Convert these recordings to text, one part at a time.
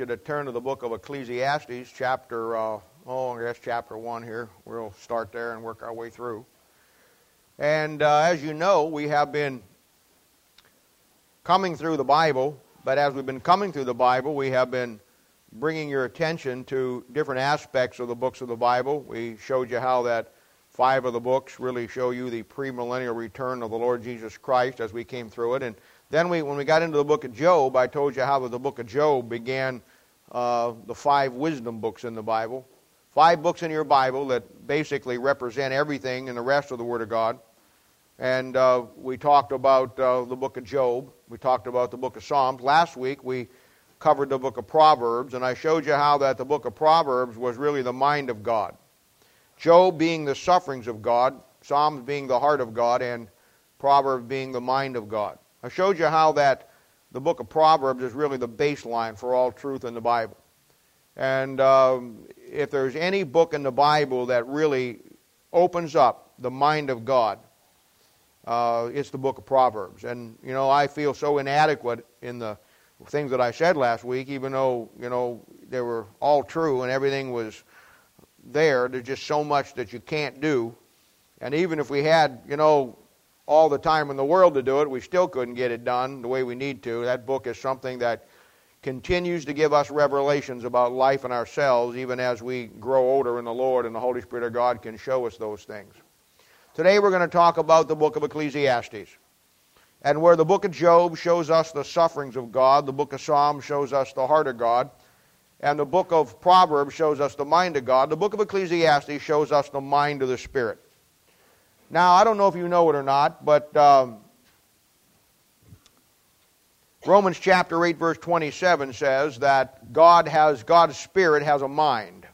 you to turn to the book of Ecclesiastes, chapter, uh, oh, I guess chapter 1 here. We'll start there and work our way through. And uh, as you know, we have been coming through the Bible, but as we've been coming through the Bible, we have been bringing your attention to different aspects of the books of the Bible. We showed you how that five of the books really show you the premillennial return of the Lord Jesus Christ as we came through it. And then we, when we got into the book of Job, I told you how the book of Job began uh, the five wisdom books in the Bible. Five books in your Bible that basically represent everything in the rest of the Word of God. And uh, we talked about uh, the book of Job. We talked about the book of Psalms. Last week we covered the book of Proverbs, and I showed you how that the book of Proverbs was really the mind of God. Job being the sufferings of God, Psalms being the heart of God, and Proverbs being the mind of God. I showed you how that the book of Proverbs is really the baseline for all truth in the Bible. And um, if there's any book in the Bible that really opens up the mind of God, uh, it's the book of Proverbs. And, you know, I feel so inadequate in the things that I said last week, even though, you know, they were all true and everything was there. There's just so much that you can't do. And even if we had, you know, all the time in the world to do it. We still couldn't get it done the way we need to. That book is something that continues to give us revelations about life and ourselves, even as we grow older in the Lord and the Holy Spirit of God can show us those things. Today we're going to talk about the book of Ecclesiastes. And where the book of Job shows us the sufferings of God, the book of Psalms shows us the heart of God, and the book of Proverbs shows us the mind of God, the book of Ecclesiastes shows us the mind of the Spirit. Now, I don't know if you know it or not, but um, Romans chapter 8, verse 27 says that God has, God's Spirit has a mind.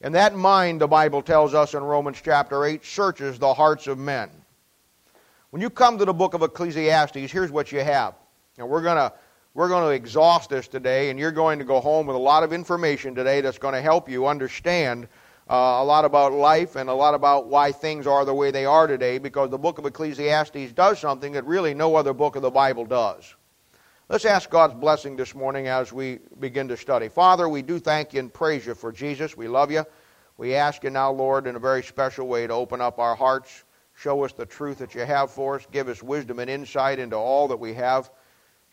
And that mind, the Bible tells us in Romans chapter 8, searches the hearts of men. When you come to the book of Ecclesiastes, here's what you have. Now, we're going to we're going to exhaust this today, and you're going to go home with a lot of information today that's going to help you understand uh, a lot about life and a lot about why things are the way they are today because the book of Ecclesiastes does something that really no other book of the Bible does. Let's ask God's blessing this morning as we begin to study. Father, we do thank you and praise you for Jesus. We love you. We ask you now, Lord, in a very special way to open up our hearts, show us the truth that you have for us, give us wisdom and insight into all that we have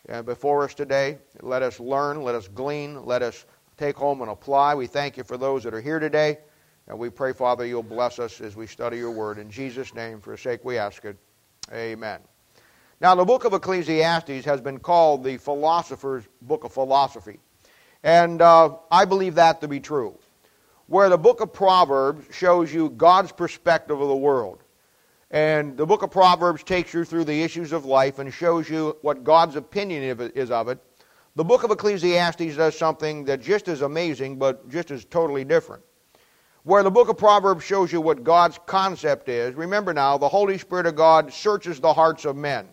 uh, before us today. Let us learn, let us glean, let us take home and apply. We thank you for those that are here today. And we pray, Father, you'll bless us as we study your word. In Jesus' name, for the sake we ask it. Amen. Now, the book of Ecclesiastes has been called the philosopher's book of philosophy. And uh, I believe that to be true. Where the book of Proverbs shows you God's perspective of the world. And the book of Proverbs takes you through the issues of life and shows you what God's opinion is of it. The book of Ecclesiastes does something that just is amazing, but just is totally different where the book of Proverbs shows you what God's concept is. Remember now, the Holy Spirit of God searches the hearts of men.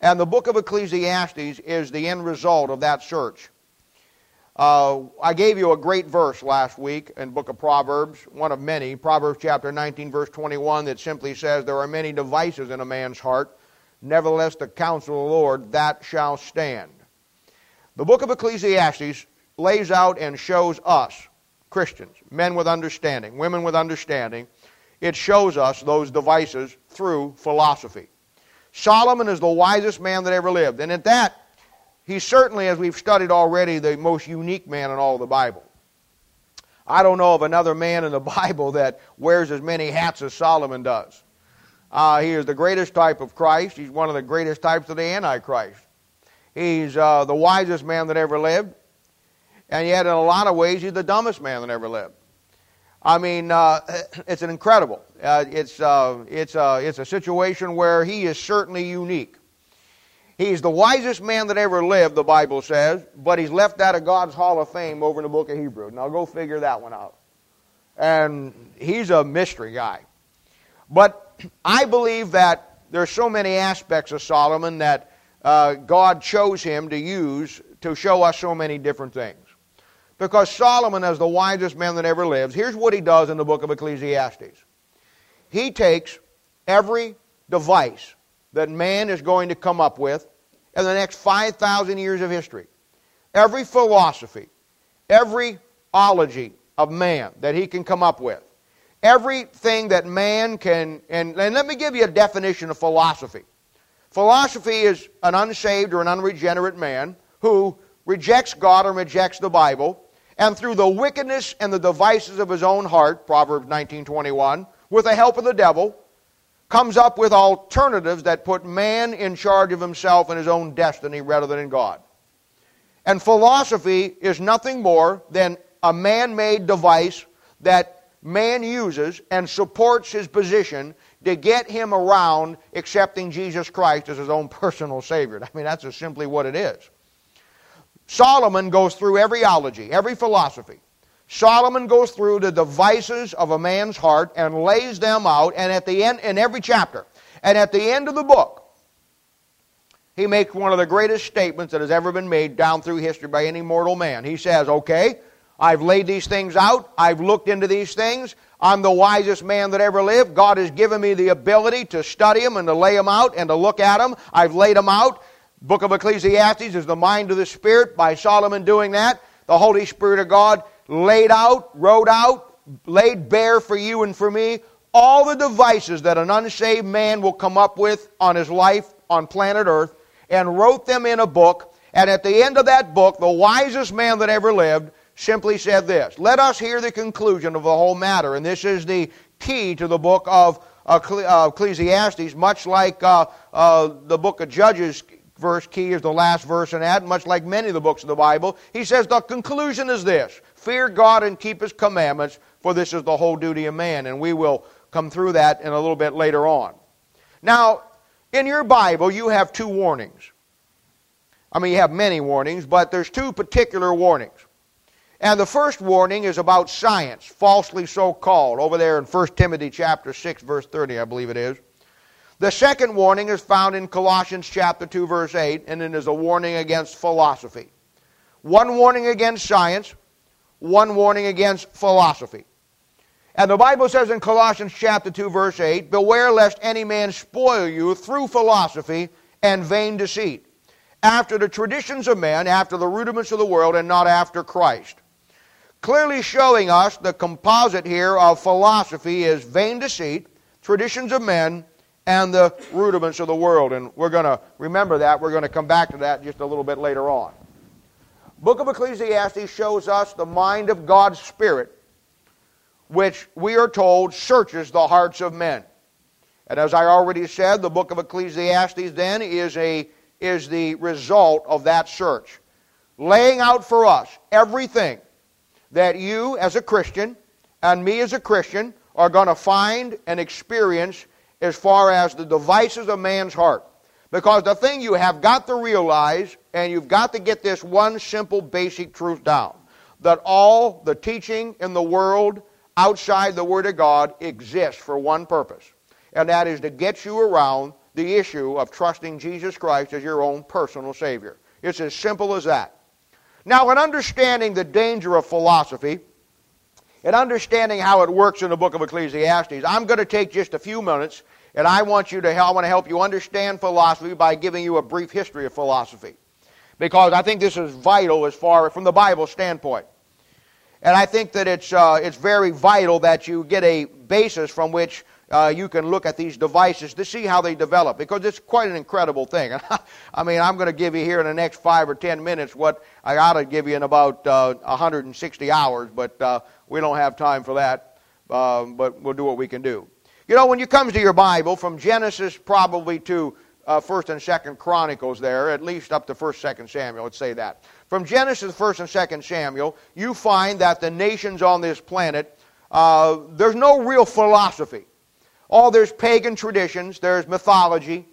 And the book of Ecclesiastes is the end result of that search. Uh, I gave you a great verse last week in book of Proverbs, one of many, Proverbs chapter 19, verse 21, that simply says, There are many devices in a man's heart, nevertheless the counsel of the Lord, that shall stand. The book of Ecclesiastes lays out and shows us Christians, men with understanding, women with understanding, it shows us those devices through philosophy. Solomon is the wisest man that ever lived. And at that, he's certainly, as we've studied already, the most unique man in all the Bible. I don't know of another man in the Bible that wears as many hats as Solomon does. Uh, he is the greatest type of Christ. He's one of the greatest types of the Antichrist. He's uh, the wisest man that ever lived. And yet, in a lot of ways, he's the dumbest man that ever lived. I mean, uh, it's an incredible. Uh, it's, uh, it's, uh, it's a situation where he is certainly unique. He's the wisest man that ever lived, the Bible says, but he's left out of God's Hall of Fame over in the book of Hebrews. Now go figure that one out. And he's a mystery guy. But I believe that there's so many aspects of Solomon that uh, God chose him to use to show us so many different things. Because Solomon, as the wisest man that ever lives, here's what he does in the book of Ecclesiastes. He takes every device that man is going to come up with in the next 5,000 years of history. every philosophy, every ology of man that he can come up with, everything that man can, and, and let me give you a definition of philosophy. Philosophy is an unsaved or an unregenerate man who rejects God or rejects the Bible, and through the wickedness and the devices of his own heart, Proverbs 19:21, with the help of the devil, comes up with alternatives that put man in charge of himself and his own destiny rather than in God. And philosophy is nothing more than a man made device that man uses and supports his position to get him around accepting Jesus Christ as his own personal Savior. I mean, that's just simply what it is. Solomon goes through every ology, every philosophy. Solomon goes through the devices of a man's heart and lays them out, and at the end, in every chapter, and at the end of the book, he makes one of the greatest statements that has ever been made down through history by any mortal man. He says, Okay, I've laid these things out, I've looked into these things, I'm the wisest man that ever lived. God has given me the ability to study them and to lay them out and to look at them. I've laid them out. Book of Ecclesiastes is the mind of the Spirit. By Solomon doing that, the Holy Spirit of God laid out, wrote out, laid bare for you and for me all the devices that an unsaved man will come up with on his life on planet Earth and wrote them in a book. And at the end of that book, the wisest man that ever lived simply said this Let us hear the conclusion of the whole matter. And this is the key to the book of Ecclesiastes, much like uh, uh, the book of Judges verse key is the last verse in that, much like many of the books of the Bible. He says the conclusion is this fear God and keep his commandments, for this is the whole duty of man. And we will come through that in a little bit later on. Now, in your Bible, you have two warnings. I mean, you have many warnings, but there's two particular warnings. And the first warning is about science, falsely so called, over there in 1 Timothy chapter 6 verse 30, I believe it is. The second warning is found in Colossians chapter 2 verse 8 and it is a warning against philosophy. One warning against science, one warning against philosophy. And the Bible says in Colossians chapter 2 verse 8, "Beware lest any man spoil you through philosophy and vain deceit, after the traditions of men, after the rudiments of the world and not after Christ." Clearly showing us the composite here of philosophy is vain deceit, traditions of men, and the rudiments of the world. And we're going to remember that. We're going to come back to that just a little bit later on. Book of Ecclesiastes shows us the mind of God's Spirit, which we are told searches the hearts of men. And as I already said, the book of Ecclesiastes then is, a, is the result of that search. Laying out for us everything that you as a Christian and me as a Christian are going to find and experience as far as the devices of man's heart. Because the thing you have got to realize, and you've got to get this one simple basic truth down that all the teaching in the world outside the Word of God exists for one purpose, and that is to get you around the issue of trusting Jesus Christ as your own personal Savior. It's as simple as that. Now, in understanding the danger of philosophy, and understanding how it works in the book of Ecclesiastes, I'm going to take just a few minutes and I want you to I want to help you understand philosophy by giving you a brief history of philosophy. Because I think this is vital as far from the Bible standpoint. And I think that it's, uh, it's very vital that you get a basis from which uh, you can look at these devices to see how they develop because it's quite an incredible thing. I mean, I'm going to give you here in the next five or ten minutes what I ought to give you in about uh, 160 hours, but uh, we don't have time for that. Uh, but we'll do what we can do. You know, when you come to your Bible, from Genesis probably to uh, First and Second Chronicles, there at least up to First, Second Samuel, let's say that. From Genesis, First and Second Samuel, you find that the nations on this planet, uh, there's no real philosophy. Oh, there's pagan traditions, there's mythology,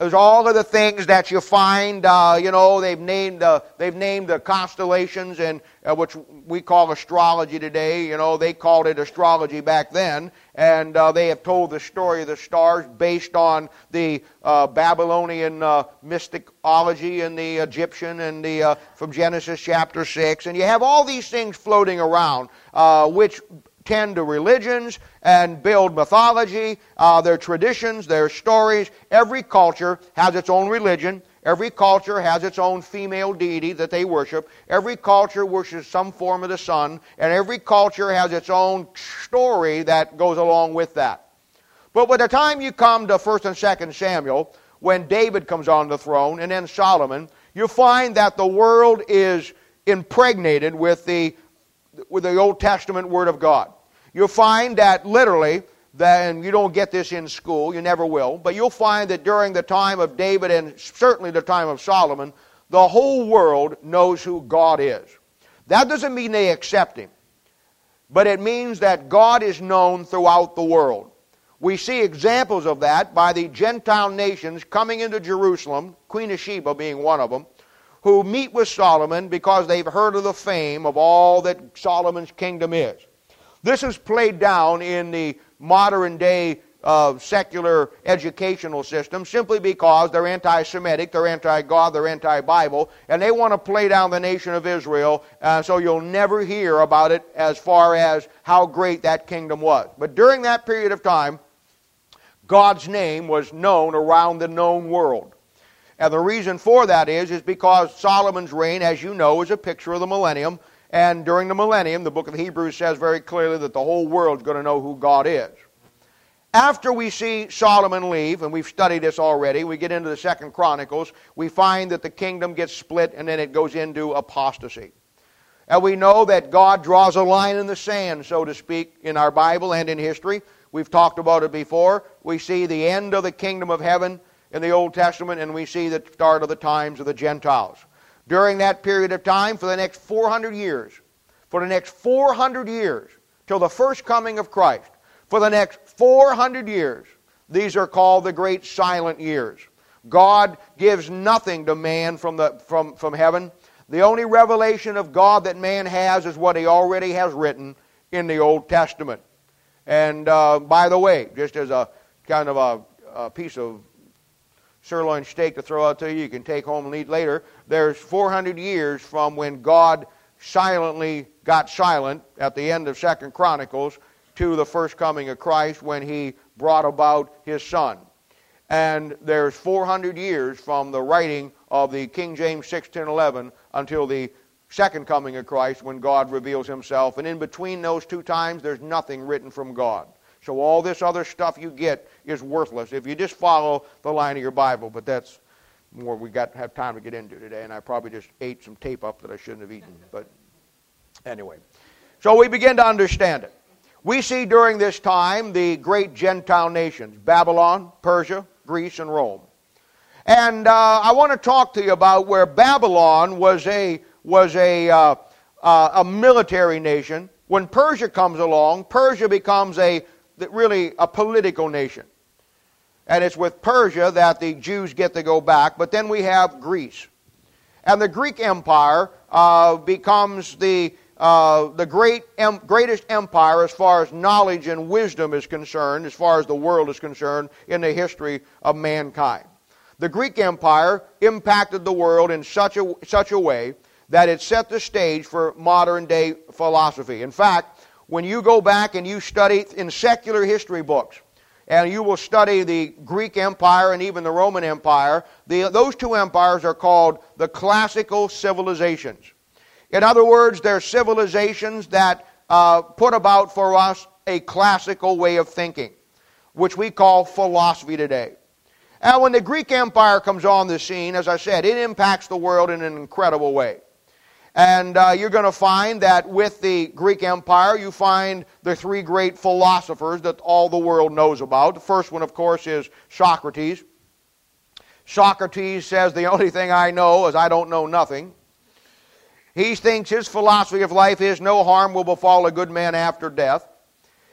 there's all of the things that you find. Uh, you know, they've named uh, they've named the constellations, and uh, which we call astrology today. You know, they called it astrology back then, and uh, they have told the story of the stars based on the uh, Babylonian uh, mysticology and the Egyptian and the from Genesis chapter six, and you have all these things floating around, which to religions and build mythology, uh, their traditions, their stories. Every culture has its own religion, Every culture has its own female deity that they worship. Every culture worships some form of the sun, and every culture has its own story that goes along with that. But by the time you come to 1st and 2nd Samuel, when David comes on the throne, and then Solomon, you find that the world is impregnated with the, with the Old Testament Word of God. You'll find that literally, and you don't get this in school, you never will, but you'll find that during the time of David and certainly the time of Solomon, the whole world knows who God is. That doesn't mean they accept Him, but it means that God is known throughout the world. We see examples of that by the Gentile nations coming into Jerusalem, Queen of Sheba being one of them, who meet with Solomon because they've heard of the fame of all that Solomon's kingdom is. This is played down in the modern day uh, secular educational system simply because they're anti Semitic, they're anti God, they're anti Bible, and they want to play down the nation of Israel, uh, so you'll never hear about it as far as how great that kingdom was. But during that period of time, God's name was known around the known world. And the reason for that is, is because Solomon's reign, as you know, is a picture of the millennium. And during the millennium, the book of Hebrews says very clearly that the whole world's going to know who God is. After we see Solomon leave, and we've studied this already, we get into the Second Chronicles, we find that the kingdom gets split and then it goes into apostasy. And we know that God draws a line in the sand, so to speak, in our Bible and in history. We've talked about it before. We see the end of the kingdom of heaven in the Old Testament, and we see the start of the times of the Gentiles. During that period of time, for the next 400 years, for the next 400 years, till the first coming of Christ, for the next 400 years, these are called the great silent years. God gives nothing to man from, the, from, from heaven. The only revelation of God that man has is what he already has written in the Old Testament. And uh, by the way, just as a kind of a, a, piece of sirloin steak to throw out to you, you can take home and eat later. There's 400 years from when God silently got silent at the end of Second Chronicles to the first coming of Christ when he brought about his son. And there's 400 years from the writing of the King James 1611 until the second coming of Christ when God reveals himself. And in between those two times, there's nothing written from God. So all this other stuff you get is worthless if you just follow the line of your Bible. But that's more we got have time to get into today, and I probably just ate some tape up that I shouldn't have eaten. But anyway, so we begin to understand it. We see during this time the great Gentile nations Babylon, Persia, Greece, and Rome. And uh, I want to talk to you about where Babylon was a was a, uh, uh, a military nation. When Persia comes along, Persia becomes a really a political nation. And it's with Persia that the Jews get to go back. But then we have Greece. And the Greek Empire uh, becomes the, uh, the great, em- greatest empire as far as knowledge and wisdom is concerned, as far as the world is concerned, in the history of mankind. The Greek Empire impacted the world in such a, such a way that it set the stage for modern day philosophy. In fact, when you go back and you study in secular history books, and you will study the Greek Empire and even the Roman Empire, the, those two empires are called the classical civilizations. In other words, they're civilizations that uh, put about for us a classical way of thinking, which we call philosophy today. And when the Greek Empire comes on the scene, as I said, it impacts the world in an incredible way. And uh, you're going to find that with the Greek Empire, you find the three great philosophers that all the world knows about. The first one, of course, is Socrates. Socrates says, The only thing I know is I don't know nothing. He thinks his philosophy of life is no harm will befall a good man after death.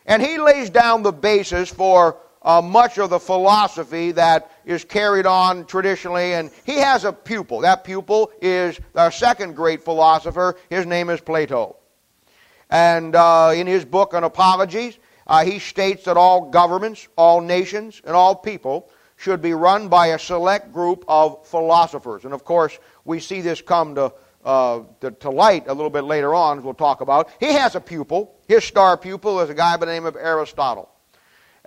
And he lays down the basis for uh, much of the philosophy that is carried on traditionally. And he has a pupil. That pupil is our second great philosopher. His name is Plato. And uh, in his book on apologies, uh, he states that all governments, all nations, and all people should be run by a select group of philosophers. And of course, we see this come to, uh, to, to, light a little bit later on, as we'll talk about. He has a pupil. His star pupil is a guy by the name of Aristotle.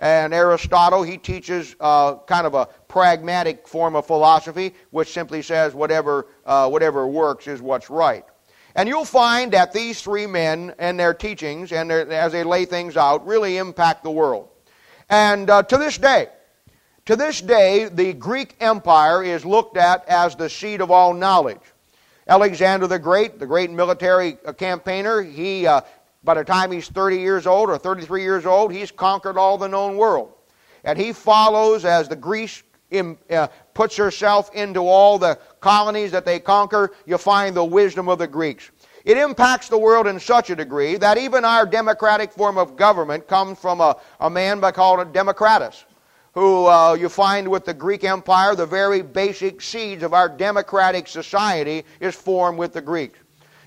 And Aristotle, he teaches uh, kind of a pragmatic form of philosophy, which simply says whatever, uh, whatever works is what's right. And you'll find that these three men and their teachings, and their, as they lay things out, really impact the world. And uh, to this day, to this day, the Greek Empire is looked at as the seat of all knowledge. Alexander the Great, the great military uh, campaigner, he uh, by the time he's 30 years old or 33 years old, he's conquered all the known world. And he follows as the Greece in, uh, puts herself into all the colonies that they conquer, you find the wisdom of the Greeks. It impacts the world in such a degree that even our democratic form of government comes from a, a man by called Democritus, who uh, you find with the Greek Empire, the very basic seeds of our democratic society is formed with the Greeks.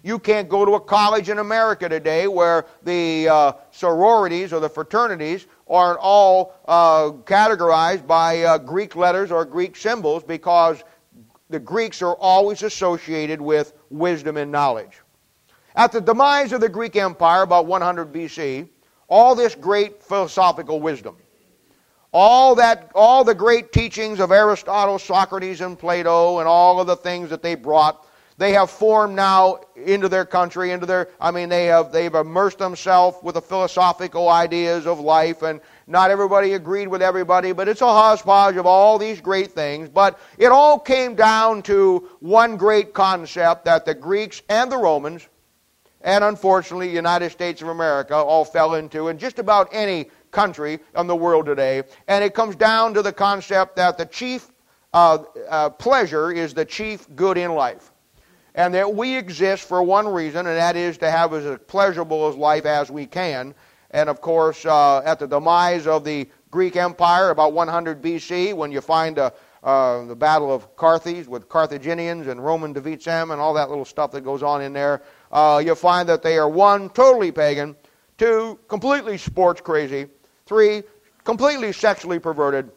You can't go to a college in America today where the uh, sororities or the fraternities aren't all uh, categorized by uh, Greek letters or Greek symbols because the Greeks are always associated with wisdom and knowledge. At the demise of the Greek Empire, about 100 BC, all this great philosophical wisdom, all that, all the great teachings of Aristotle, Socrates, and Plato, and all of the things that they brought they have formed now into their country, into their, I mean, they have, they've immersed themselves with the philosophical ideas of life, and not everybody agreed with everybody, but it's a hodgepodge of all these great things. But it all came down to one great concept that the Greeks and the Romans, and unfortunately the United States of America, all fell into, and just about any country in the world today. And it comes down to the concept that the chief uh, uh, pleasure is the chief good in life and that we exist for one reason, and that is to have as pleasurable a life as we can. And of course, uh, at the demise of the Greek Empire, about 100 BC, when you find uh, uh, the Battle of Carthage with Carthaginians and Roman them and all that little stuff that goes on in there, uh, you find that they are one, totally pagan, two, completely sports crazy, three, completely sexually perverted,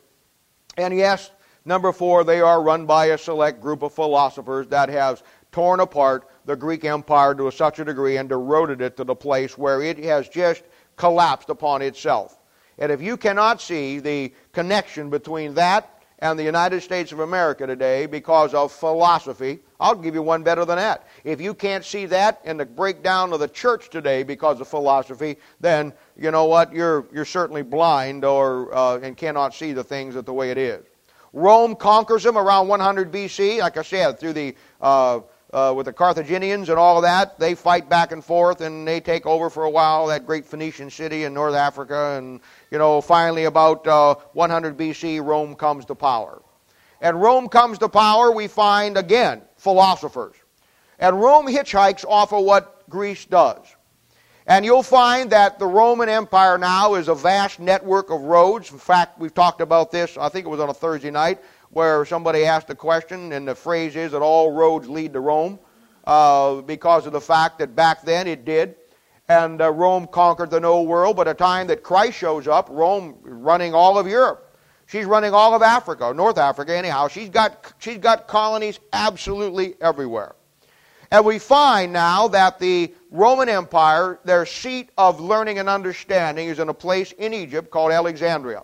and yes, number four, they are run by a select group of philosophers that has torn apart the Greek Empire to such a degree and eroded it to the place where it has just collapsed upon itself. And if you cannot see the connection between that and the United States of America today because of philosophy, I'll give you one better than that. If you can't see that and the breakdown of the church today because of philosophy, then you know what? You're, you're certainly blind or, uh, and cannot see the things the way it is. Rome conquers them around 100 BC, like I said, through the uh, uh, with the Carthaginians and all of that. They fight back and forth and they take over for a while that great Phoenician city in North Africa. And, you know, finally about uh, 100 BC, Rome comes to power. And Rome comes to power, we find again philosophers. And Rome hitchhikes off of what Greece does. And you'll find that the Roman Empire now is a vast network of roads. In fact, we've talked about this, I think it was on a Thursday night where somebody asked a question, and the phrase is that all roads lead to Rome uh, because of the fact that back then it did. And uh, Rome conquered the New World. but a time that Christ shows up, Rome running all of Europe. She's running all of Africa, North Africa, anyhow. She's got, she's got colonies absolutely everywhere. And we find now that the Roman Empire, their seat of learning and understanding, is in a place in Egypt called Alexandria.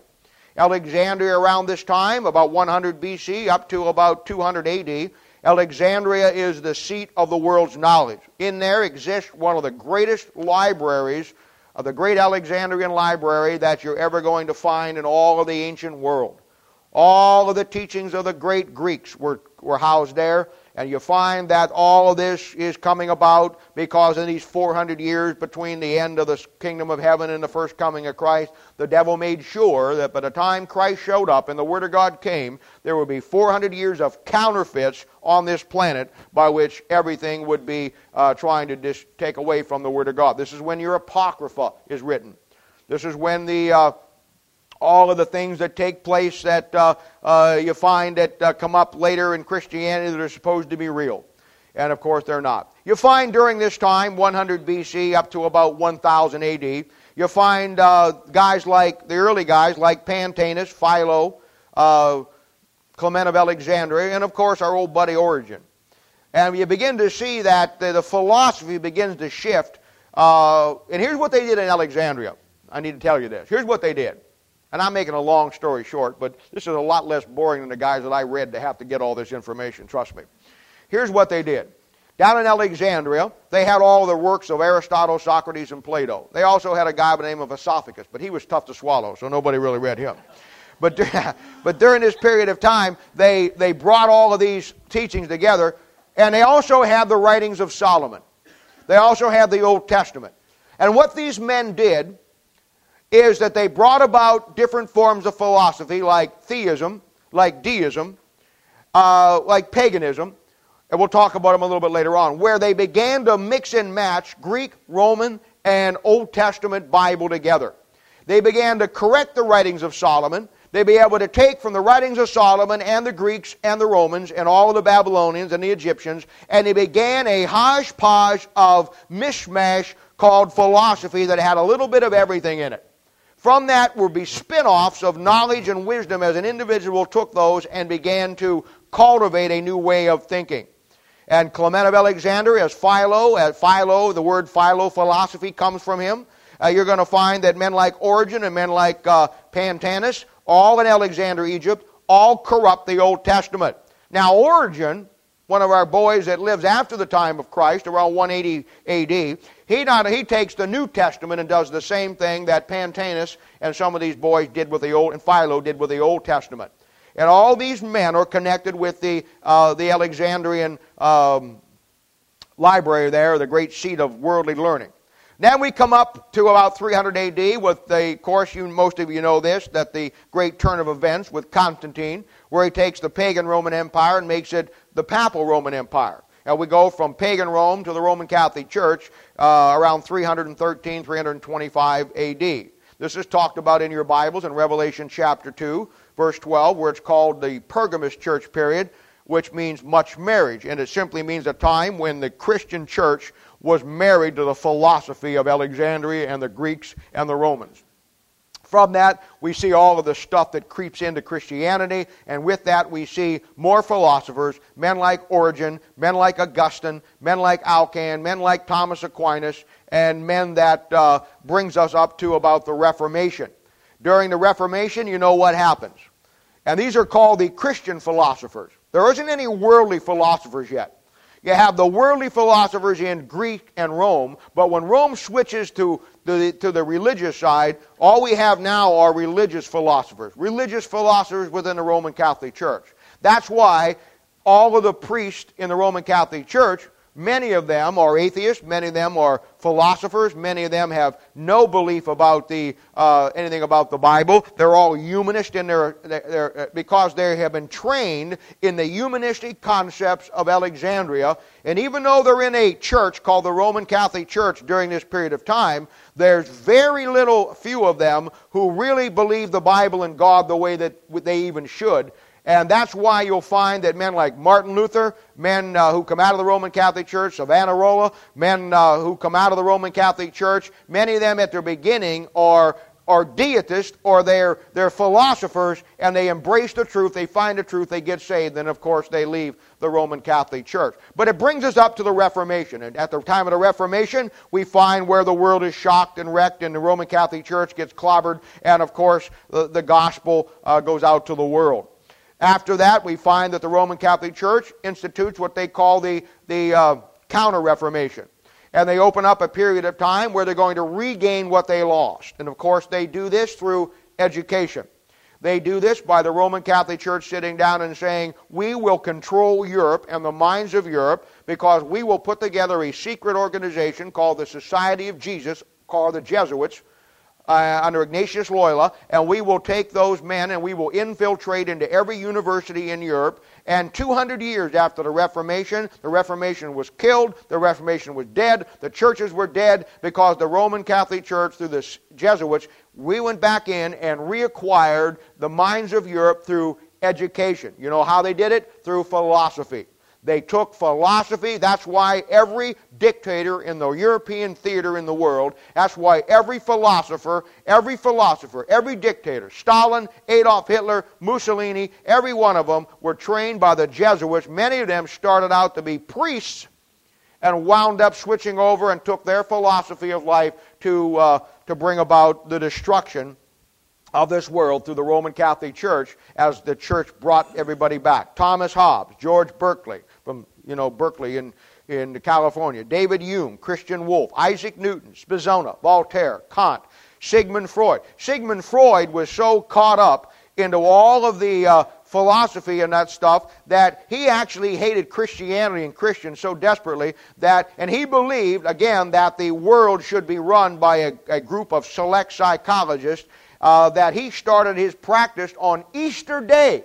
Alexandria around this time, about 100 BC up to about 200 AD. Alexandria is the seat of the world's knowledge. In there exists one of the greatest libraries of the great Alexandrian library that you're ever going to find in all of the ancient world. All of the teachings of the great Greeks were, were housed there. And you find that all of this is coming about because in these 400 years between the end of the kingdom of heaven and the first coming of Christ, the devil made sure that by the time Christ showed up and the Word of God came, there would be 400 years of counterfeits on this planet by which everything would be uh, trying to dis- take away from the Word of God. This is when your Apocrypha is written. This is when the. Uh, all of the things that take place that uh, uh, you find that uh, come up later in Christianity that are supposed to be real. And of course, they're not. You find during this time, 100 BC up to about 1000 AD, you find uh, guys like the early guys like Pantaenus, Philo, uh, Clement of Alexandria, and of course our old buddy Origen. And you begin to see that the, the philosophy begins to shift. Uh, and here's what they did in Alexandria. I need to tell you this. Here's what they did. And I'm making a long story short, but this is a lot less boring than the guys that I read to have to get all this information, trust me. Here's what they did. Down in Alexandria, they had all the works of Aristotle, Socrates, and Plato. They also had a guy by the name of Esophagus, but he was tough to swallow, so nobody really read him. But, but during this period of time, they, they brought all of these teachings together, and they also had the writings of Solomon. They also had the Old Testament. And what these men did is that they brought about different forms of philosophy, like theism, like deism, uh, like paganism, and we'll talk about them a little bit later on, where they began to mix and match Greek, Roman, and Old Testament Bible together. They began to correct the writings of Solomon. They'd be able to take from the writings of Solomon and the Greeks and the Romans and all of the Babylonians and the Egyptians, and they began a hodgepodge of mishmash called philosophy that had a little bit of everything in it. From that would be spin offs of knowledge and wisdom as an individual took those and began to cultivate a new way of thinking. And Clement of Alexandria as Philo, as Philo, the word philo philosophy comes from him. Uh, you're going to find that men like Origen and men like uh, Pantaenus, all in Alexandria, Egypt, all corrupt the Old Testament. Now, Origen, one of our boys that lives after the time of Christ, around 180 AD, he, not, he takes the New Testament and does the same thing that Pantaenus and some of these boys did with the Old, and Philo did with the Old Testament. And all these men are connected with the, uh, the Alexandrian um, library there, the great seat of worldly learning. Then we come up to about 300 AD with the, of course, you, most of you know this, that the great turn of events with Constantine, where he takes the pagan Roman Empire and makes it the papal Roman Empire. And we go from pagan Rome to the Roman Catholic Church uh, around 313, 325 AD. This is talked about in your Bibles in Revelation chapter 2, verse 12, where it's called the Pergamus church period, which means much marriage. And it simply means a time when the Christian church was married to the philosophy of Alexandria and the Greeks and the Romans. From that, we see all of the stuff that creeps into Christianity, and with that, we see more philosophers, men like Origen, men like Augustine, men like Alcan, men like Thomas Aquinas, and men that uh, brings us up to about the Reformation. During the Reformation, you know what happens. And these are called the Christian philosophers. There isn't any worldly philosophers yet. You have the worldly philosophers in Greek and Rome, but when Rome switches to the, to the religious side, all we have now are religious philosophers. Religious philosophers within the Roman Catholic Church. That's why all of the priests in the Roman Catholic Church Many of them are atheists. Many of them are philosophers. Many of them have no belief about the uh, anything about the Bible. They're all humanist in their, their, uh, because they have been trained in the humanistic concepts of Alexandria. And even though they're in a church called the Roman Catholic Church during this period of time, there's very little few of them who really believe the Bible and God the way that they even should. And that's why you'll find that men like Martin Luther, men uh, who come out of the Roman Catholic Church, Savonarola, men uh, who come out of the Roman Catholic Church, many of them at their beginning are are deists or they're, they're philosophers and they embrace the truth, they find the truth, they get saved, then of course they leave the Roman Catholic Church. But it brings us up to the Reformation. And at the time of the Reformation, we find where the world is shocked and wrecked and the Roman Catholic Church gets clobbered, and of course the, the gospel uh, goes out to the world. After that, we find that the Roman Catholic Church institutes what they call the, the uh, Counter Reformation. And they open up a period of time where they're going to regain what they lost. And of course, they do this through education. They do this by the Roman Catholic Church sitting down and saying, We will control Europe and the minds of Europe because we will put together a secret organization called the Society of Jesus, called the Jesuits, uh, under Ignatius Loyola, and we will take those men and we will infiltrate into every university in Europe. And 200 years after the Reformation, the Reformation was killed, the Reformation was dead, the churches were dead because the Roman Catholic Church, through the Jesuits, we went back in and reacquired the minds of Europe through education. You know how they did it? Through philosophy. They took philosophy. That's why every dictator in the European theater in the world, that's why every philosopher, every philosopher, every dictator, Stalin, Adolf Hitler, Mussolini, every one of them were trained by the Jesuits. Many of them started out to be priests and wound up switching over and took their philosophy of life to, uh, to bring about the destruction of this world through the Roman Catholic Church as the church brought everybody back. Thomas Hobbes, George Berkeley you know Berkeley in, in California, David Hume, Christian Wolff, Isaac Newton, Spinoza, Voltaire, Kant, Sigmund Freud. Sigmund Freud was so caught up into all of the uh, philosophy and that stuff that he actually hated Christianity and Christians so desperately that, and he believed, again, that the world should be run by a, a group of select psychologists, uh, that he started his practice on Easter Day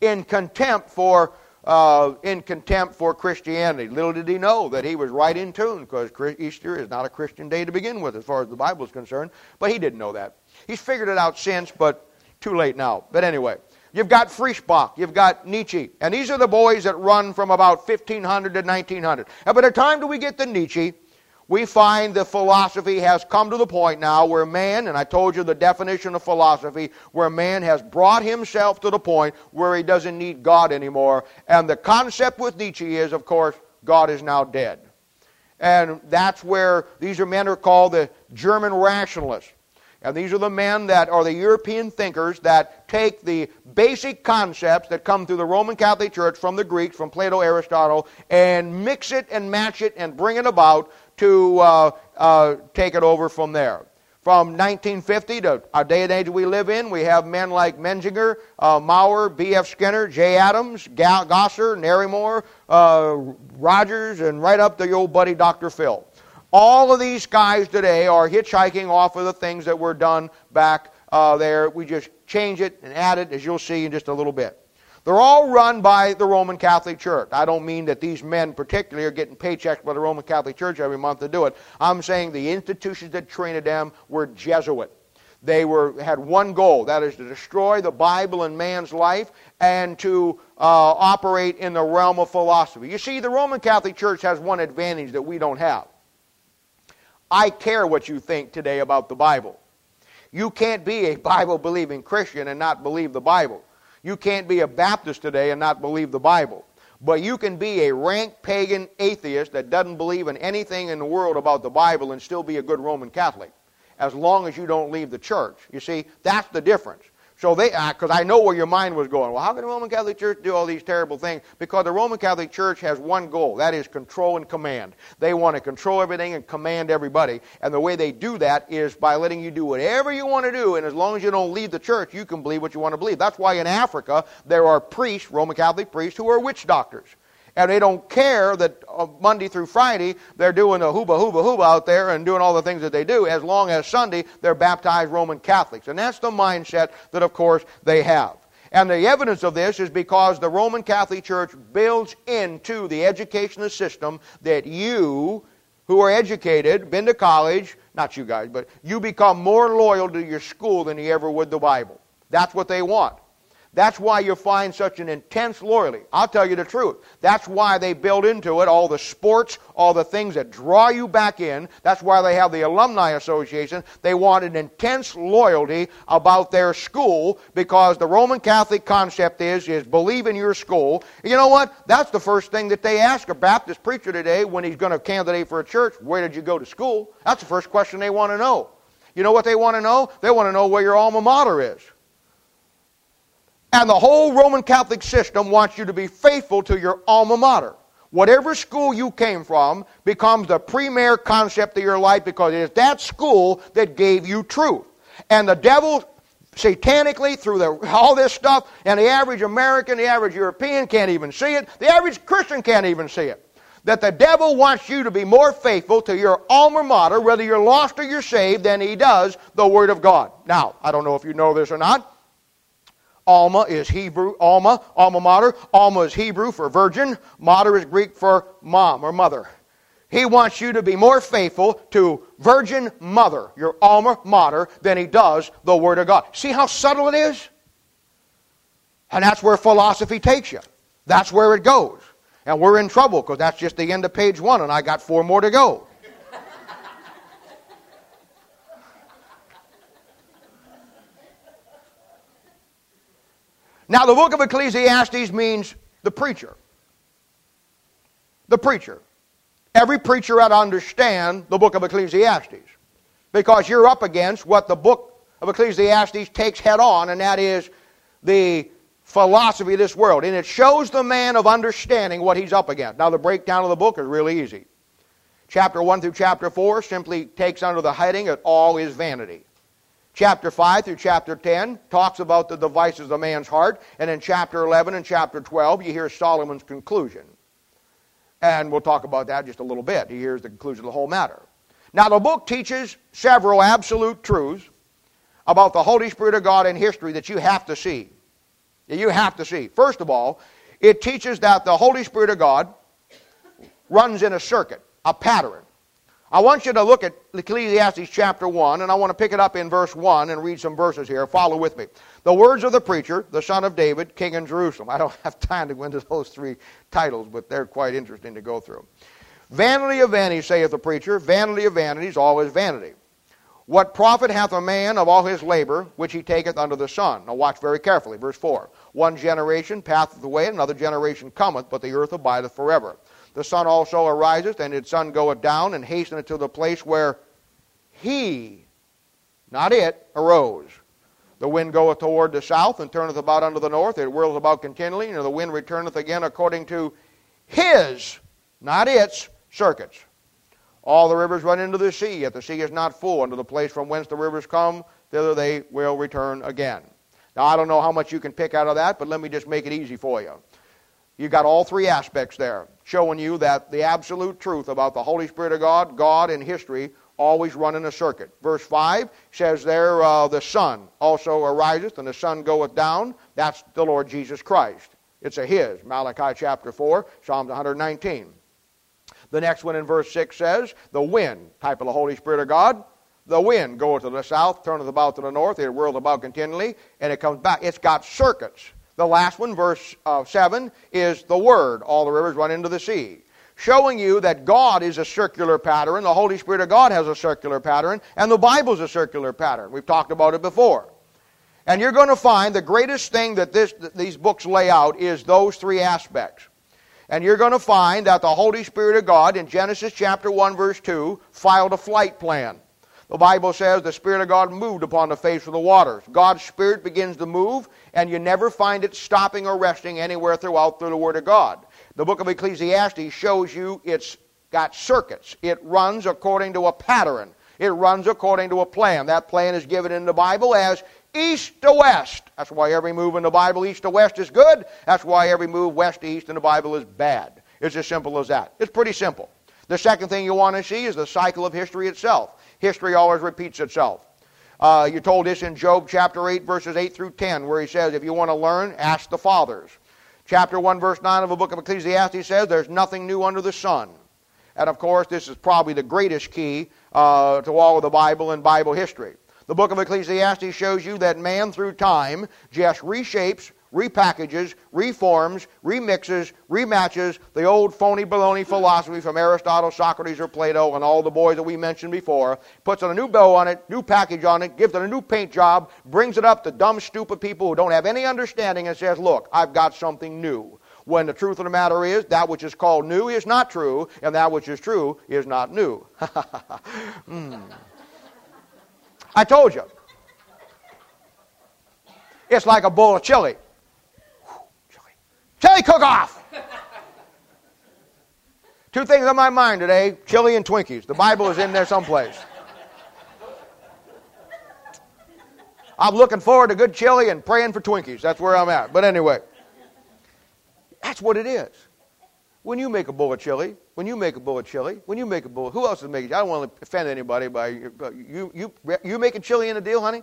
in contempt for. Uh, in contempt for Christianity. Little did he know that he was right in tune because Easter is not a Christian day to begin with, as far as the Bible is concerned. But he didn't know that. He's figured it out since, but too late now. But anyway, You've got Feuerbach, you've got Nietzsche, and these are the boys that run from about 1500 to 1900. And by the time do we get to Nietzsche, we find the philosophy has come to the point now where man, and I told you the definition of philosophy, where man has brought himself to the point where he doesn't need God anymore. And the concept with Nietzsche is, of course, God is now dead. And that's where these are men are called the German rationalists. And these are the men that are the European thinkers that take the basic concepts that come through the Roman Catholic Church from the Greeks, from Plato, Aristotle, and mix it and match it and bring it about to uh, uh, take it over from there. From 1950 to our day and age we live in, we have men like Menzinger, uh, Mowrer, B.F. Skinner, Jay Adams, Glasser, Narramore, uh, Rogers, and right up to your old buddy Dr. Phil. All of these guys today are hitchhiking off of the things that were done back uh, there. We just change it and add it, as you'll see in just a little bit. They're all run by the Roman Catholic Church. I don't mean that these men particularly are getting paychecks by the Roman Catholic Church every month to do it. I'm saying the institutions that trained them were Jesuit. They were, had one goal, that is to destroy the Bible and man's life and to uh, operate in the realm of philosophy. You see, the Roman Catholic Church has one advantage that we don't have. I care what you think today about the Bible. You can't be a Bible believing Christian and not believe the Bible. You can't be a Baptist today and not believe the Bible. But you can be a rank pagan atheist that doesn't believe in anything in the world about the Bible and still be a good Roman Catholic, as long as you don't leave the church. You see, that's the difference. So they, because uh, I know where your mind was going. Well, how can the Roman Catholic Church do all these terrible things? Because the Roman Catholic Church has one goal. That is control and command. They want to control everything and command everybody. And the way they do that is by letting you do whatever you want to do. And as long as you don't leave the church, you can believe what you want to believe. That's why in Africa, there are priests, Roman Catholic priests, who are witch doctors and they don't care that uh, Monday through Friday they're doing a hooba hooba hooba out there and doing all the things that they do, as long as Sunday they're baptized Roman Catholics. And that's the mindset that, of course, they have. And the evidence of this is because the Roman Catholic Church builds into the educational system that you, who are educated, been to college, not you guys, but you become more loyal to your school than you ever would the Bible. That's what they want. That's why you find such an intense loyalty. I'll tell you the truth. That's why they build into it all the sports, all the things that draw you back in. That's why they have the Alumni Association. They want an intense loyalty about their school because the Roman Catholic concept is, is believe in your school. You know what? That's the first thing that they ask a Baptist preacher today when he's going to candidate for a church. Where did you go to school? That's the first question they want to know. You know what they want to know? They want to know where your alma mater is. And the whole Roman Catholic system wants you to be faithful to your alma mater. Whatever school you came from becomes the premier concept of your life because it is that school that gave you truth. And the devil, satanically, through the, all this stuff, and the average American, the average European can't even see it, the average Christian can't even see it. That the devil wants you to be more faithful to your alma mater, whether you're lost or you're saved, than he does the Word of God. Now, I don't know if you know this or not. Alma is Hebrew, Alma, alma mater. Alma is Hebrew for virgin. Mater is Greek for mom or mother. He wants you to be more faithful to virgin mother, your alma mater, than he does the Word of God. See how subtle it is? And that's where philosophy takes you. That's where it goes. And we're in trouble because that's just the end of page one, and I got four more to go. Now, the book of Ecclesiastes means the preacher. The preacher. Every preacher ought to understand the book of Ecclesiastes because you're up against what the book of Ecclesiastes takes head on, and that is the philosophy of this world. And it shows the man of understanding what he's up against. Now, the breakdown of the book is really easy. Chapter 1 through chapter 4 simply takes under the heading that all is vanity. Chapter 5 through chapter 10 talks about the devices of man's heart. And in chapter 11 and chapter 12, you hear Solomon's conclusion. And we'll talk about that just a little bit. He hears the conclusion of the whole matter. Now, the book teaches several absolute truths about the Holy Spirit of God in history that you have to see. You have to see. First of all, it teaches that the Holy Spirit of God runs in a circuit, a pattern. I want you to look at Ecclesiastes chapter 1, and I want to pick it up in verse 1 and read some verses here. Follow with me. The words of the preacher, the son of David, king in Jerusalem. I don't have time to go into those three titles, but they're quite interesting to go through. Vanity of vanities, saith the preacher, vanity of vanities, all is vanity. What profit hath a man of all his labor which he taketh under the sun? Now watch very carefully. Verse 4. One generation passeth away, another generation cometh, but the earth abideth forever. The sun also ariseth, and its sun goeth down, and hasteneth to the place where he, not it, arose. The wind goeth toward the south, and turneth about unto the north. It whirls about continually, and the wind returneth again according to his, not its, circuits. All the rivers run into the sea, yet the sea is not full. Unto the place from whence the rivers come, thither they will return again. Now, I don't know how much you can pick out of that, but let me just make it easy for you. You got all three aspects there, showing you that the absolute truth about the Holy Spirit of God, God, and history always run in a circuit. Verse 5 says there, uh, the sun also ariseth, and the sun goeth down. That's the Lord Jesus Christ. It's a His. Malachi chapter 4, Psalms 119. The next one in verse 6 says, the wind, type of the Holy Spirit of God, the wind goeth to the south, turneth about to the north, it whirls about continually, and it comes back. It's got circuits. The last one, verse uh, 7, is the Word. All the rivers run into the sea. Showing you that God is a circular pattern, the Holy Spirit of God has a circular pattern, and the Bible is a circular pattern. We've talked about it before. And you're going to find the greatest thing that this, these books lay out is those three aspects. And you're going to find that the Holy Spirit of God in Genesis chapter 1 verse 2 filed a flight plan. The Bible says the Spirit of God moved upon the face of the waters. God's Spirit begins to move, and you never find it stopping or resting anywhere throughout through the Word of God. The book of Ecclesiastes shows you it's got circuits. It runs according to a pattern. It runs according to a plan. That plan is given in the Bible as east to west. That's why every move in the Bible east to west is good. That's why every move west to east in the Bible is bad. It's as simple as that. It's pretty simple. The second thing you want to see is the cycle of history itself history always repeats itself. Uh, you told this in Job chapter 8, verses 8 through 10, where he says, If you want to learn, ask the fathers. Chapter 1, verse 9 of the book of Ecclesiastes says, There's nothing new under the sun. And of course, this is probably the greatest key uh, to all of the Bible and Bible history. The book of Ecclesiastes shows you that man, through time, just reshapes, repackages, reforms, remixes, rematches the old phony baloney philosophy from Aristotle, Socrates, or Plato, and all the boys that we mentioned before, puts on a new bow on it, new package on it, gives it a new paint job, brings it up to dumb, stupid people who don't have any understanding, and says, Look, I've got something new. When the truth of the matter is, that which is called new is not true, and that which is true is not new. mm. I told you. It's like a bowl of chili. Chili cook off. Two things on my mind today chili and Twinkies. The Bible is in there someplace. I'm looking forward to good chili and praying for Twinkies. That's where I'm at. But anyway, that's what it is. When you make a bowl of chili, when you make a bowl of chili, when you make a bowl, who else is making? I don't want to offend anybody by you. You you making chili in a deal, honey?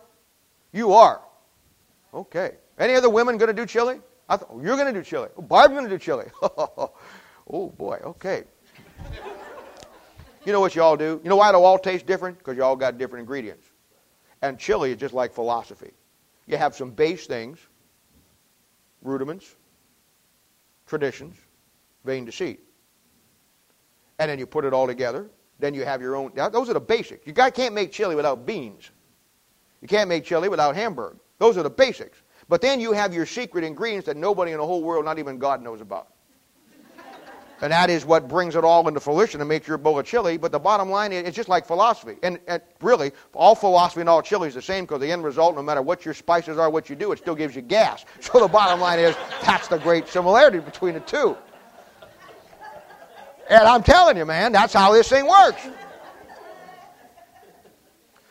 You are. Okay. Any other women going to do chili? I thought, oh, you're going to do chili. Oh, Barb's going to do chili. oh, boy, okay. you know what you all do? You know why it all tastes different? Because you all got different ingredients. And chili is just like philosophy. You have some base things, rudiments, traditions, vain deceit. And then you put it all together. Then you have your own. Those are the basics. You can't make chili without beans. You can't make chili without hamburger. Those are the basics. But then you have your secret ingredients that nobody in the whole world, not even God, knows about. And that is what brings it all into fruition and makes your bowl of chili. But the bottom line is, it's just like philosophy. And, and really, all philosophy and all chili is the same because the end result, no matter what your spices are, what you do, it still gives you gas. So the bottom line is, that's the great similarity between the two. And I'm telling you, man, that's how this thing works.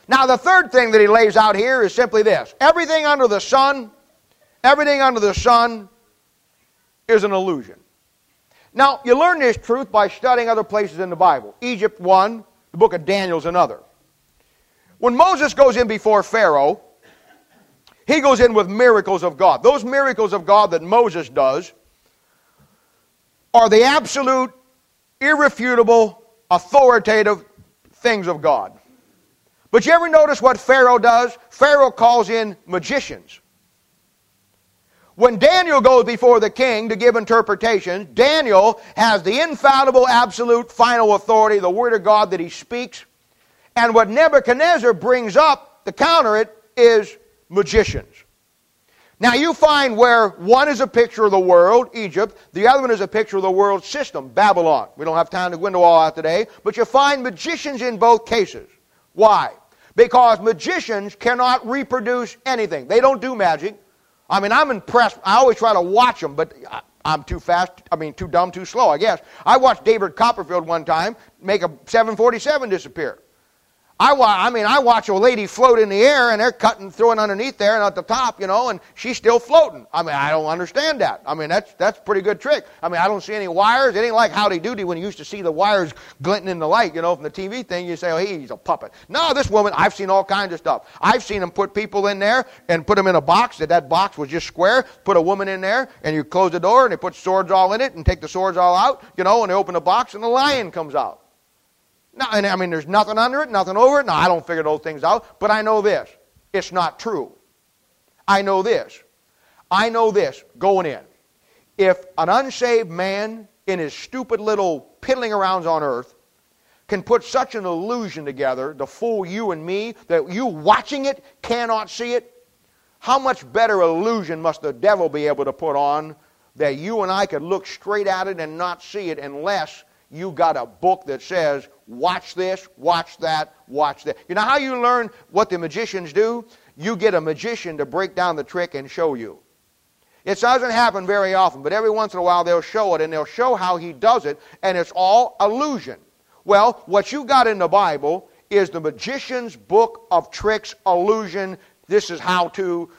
Now, the third thing that he lays out here is simply this everything under the sun, everything under the sun is an illusion. Now, you learn this truth by studying other places in the Bible. Egypt, one, the book of Daniel is another. When Moses goes in before Pharaoh, he goes in with miracles of God. Those miracles of God that Moses does are the absolute, irrefutable, authoritative things of God. But you ever notice what Pharaoh does? Pharaoh calls in magicians. When Daniel goes before the king to give interpretations, Daniel has the infallible, absolute, final authority, the word of God that he speaks. And what Nebuchadnezzar brings up to counter it is magicians. Now you find where one is a picture of the world, Egypt, the other one is a picture of the world system, Babylon. We don't have time to go into all that today, but you find magicians in both cases. Why? Because magicians cannot reproduce anything. They don't do magic. I mean, I'm impressed. I always try to watch them, but I'm too fast. I mean, too dumb, too slow, I guess. I watched David Copperfield one time make a 747 disappear. I, I mean, I watch a lady float in the air and they're cutting, throwing underneath there and at the top, you know, and she's still floating. I mean, I don't understand that. I mean, that's, that's pretty good trick. I mean, I don't see any wires. It ain't like Howdy Doody when you used to see the wires glinting in the light, you know, from the TV thing. You say, oh, he's a puppet. No, this woman, I've seen all kinds of stuff. I've seen them put people in there and put them in a box that that box was just square, put a woman in there and you close the door and they put swords all in it and take the swords all out, you know, and they open the box and the lion comes out. Now, and I mean, there's nothing under it, nothing over it. Now, I don't figure those things out, but I know this. It's not true. I know this. I know this going in. If an unsaved man in his stupid little piddling arounds on earth can put such an illusion together to fool you and me that you watching it cannot see it, how much better illusion must the devil be able to put on that you and I could look straight at it and not see it unless you got a book that says, watch this, watch that, watch that. You know how you learn what the magicians do? You get a magician to break down the trick and show you. It doesn't happen very often, but every once in a while they'll show it and they'll show how he does it, and it's all illusion. Well, what you got in the Bible is the magician's book of tricks, illusion. This is how to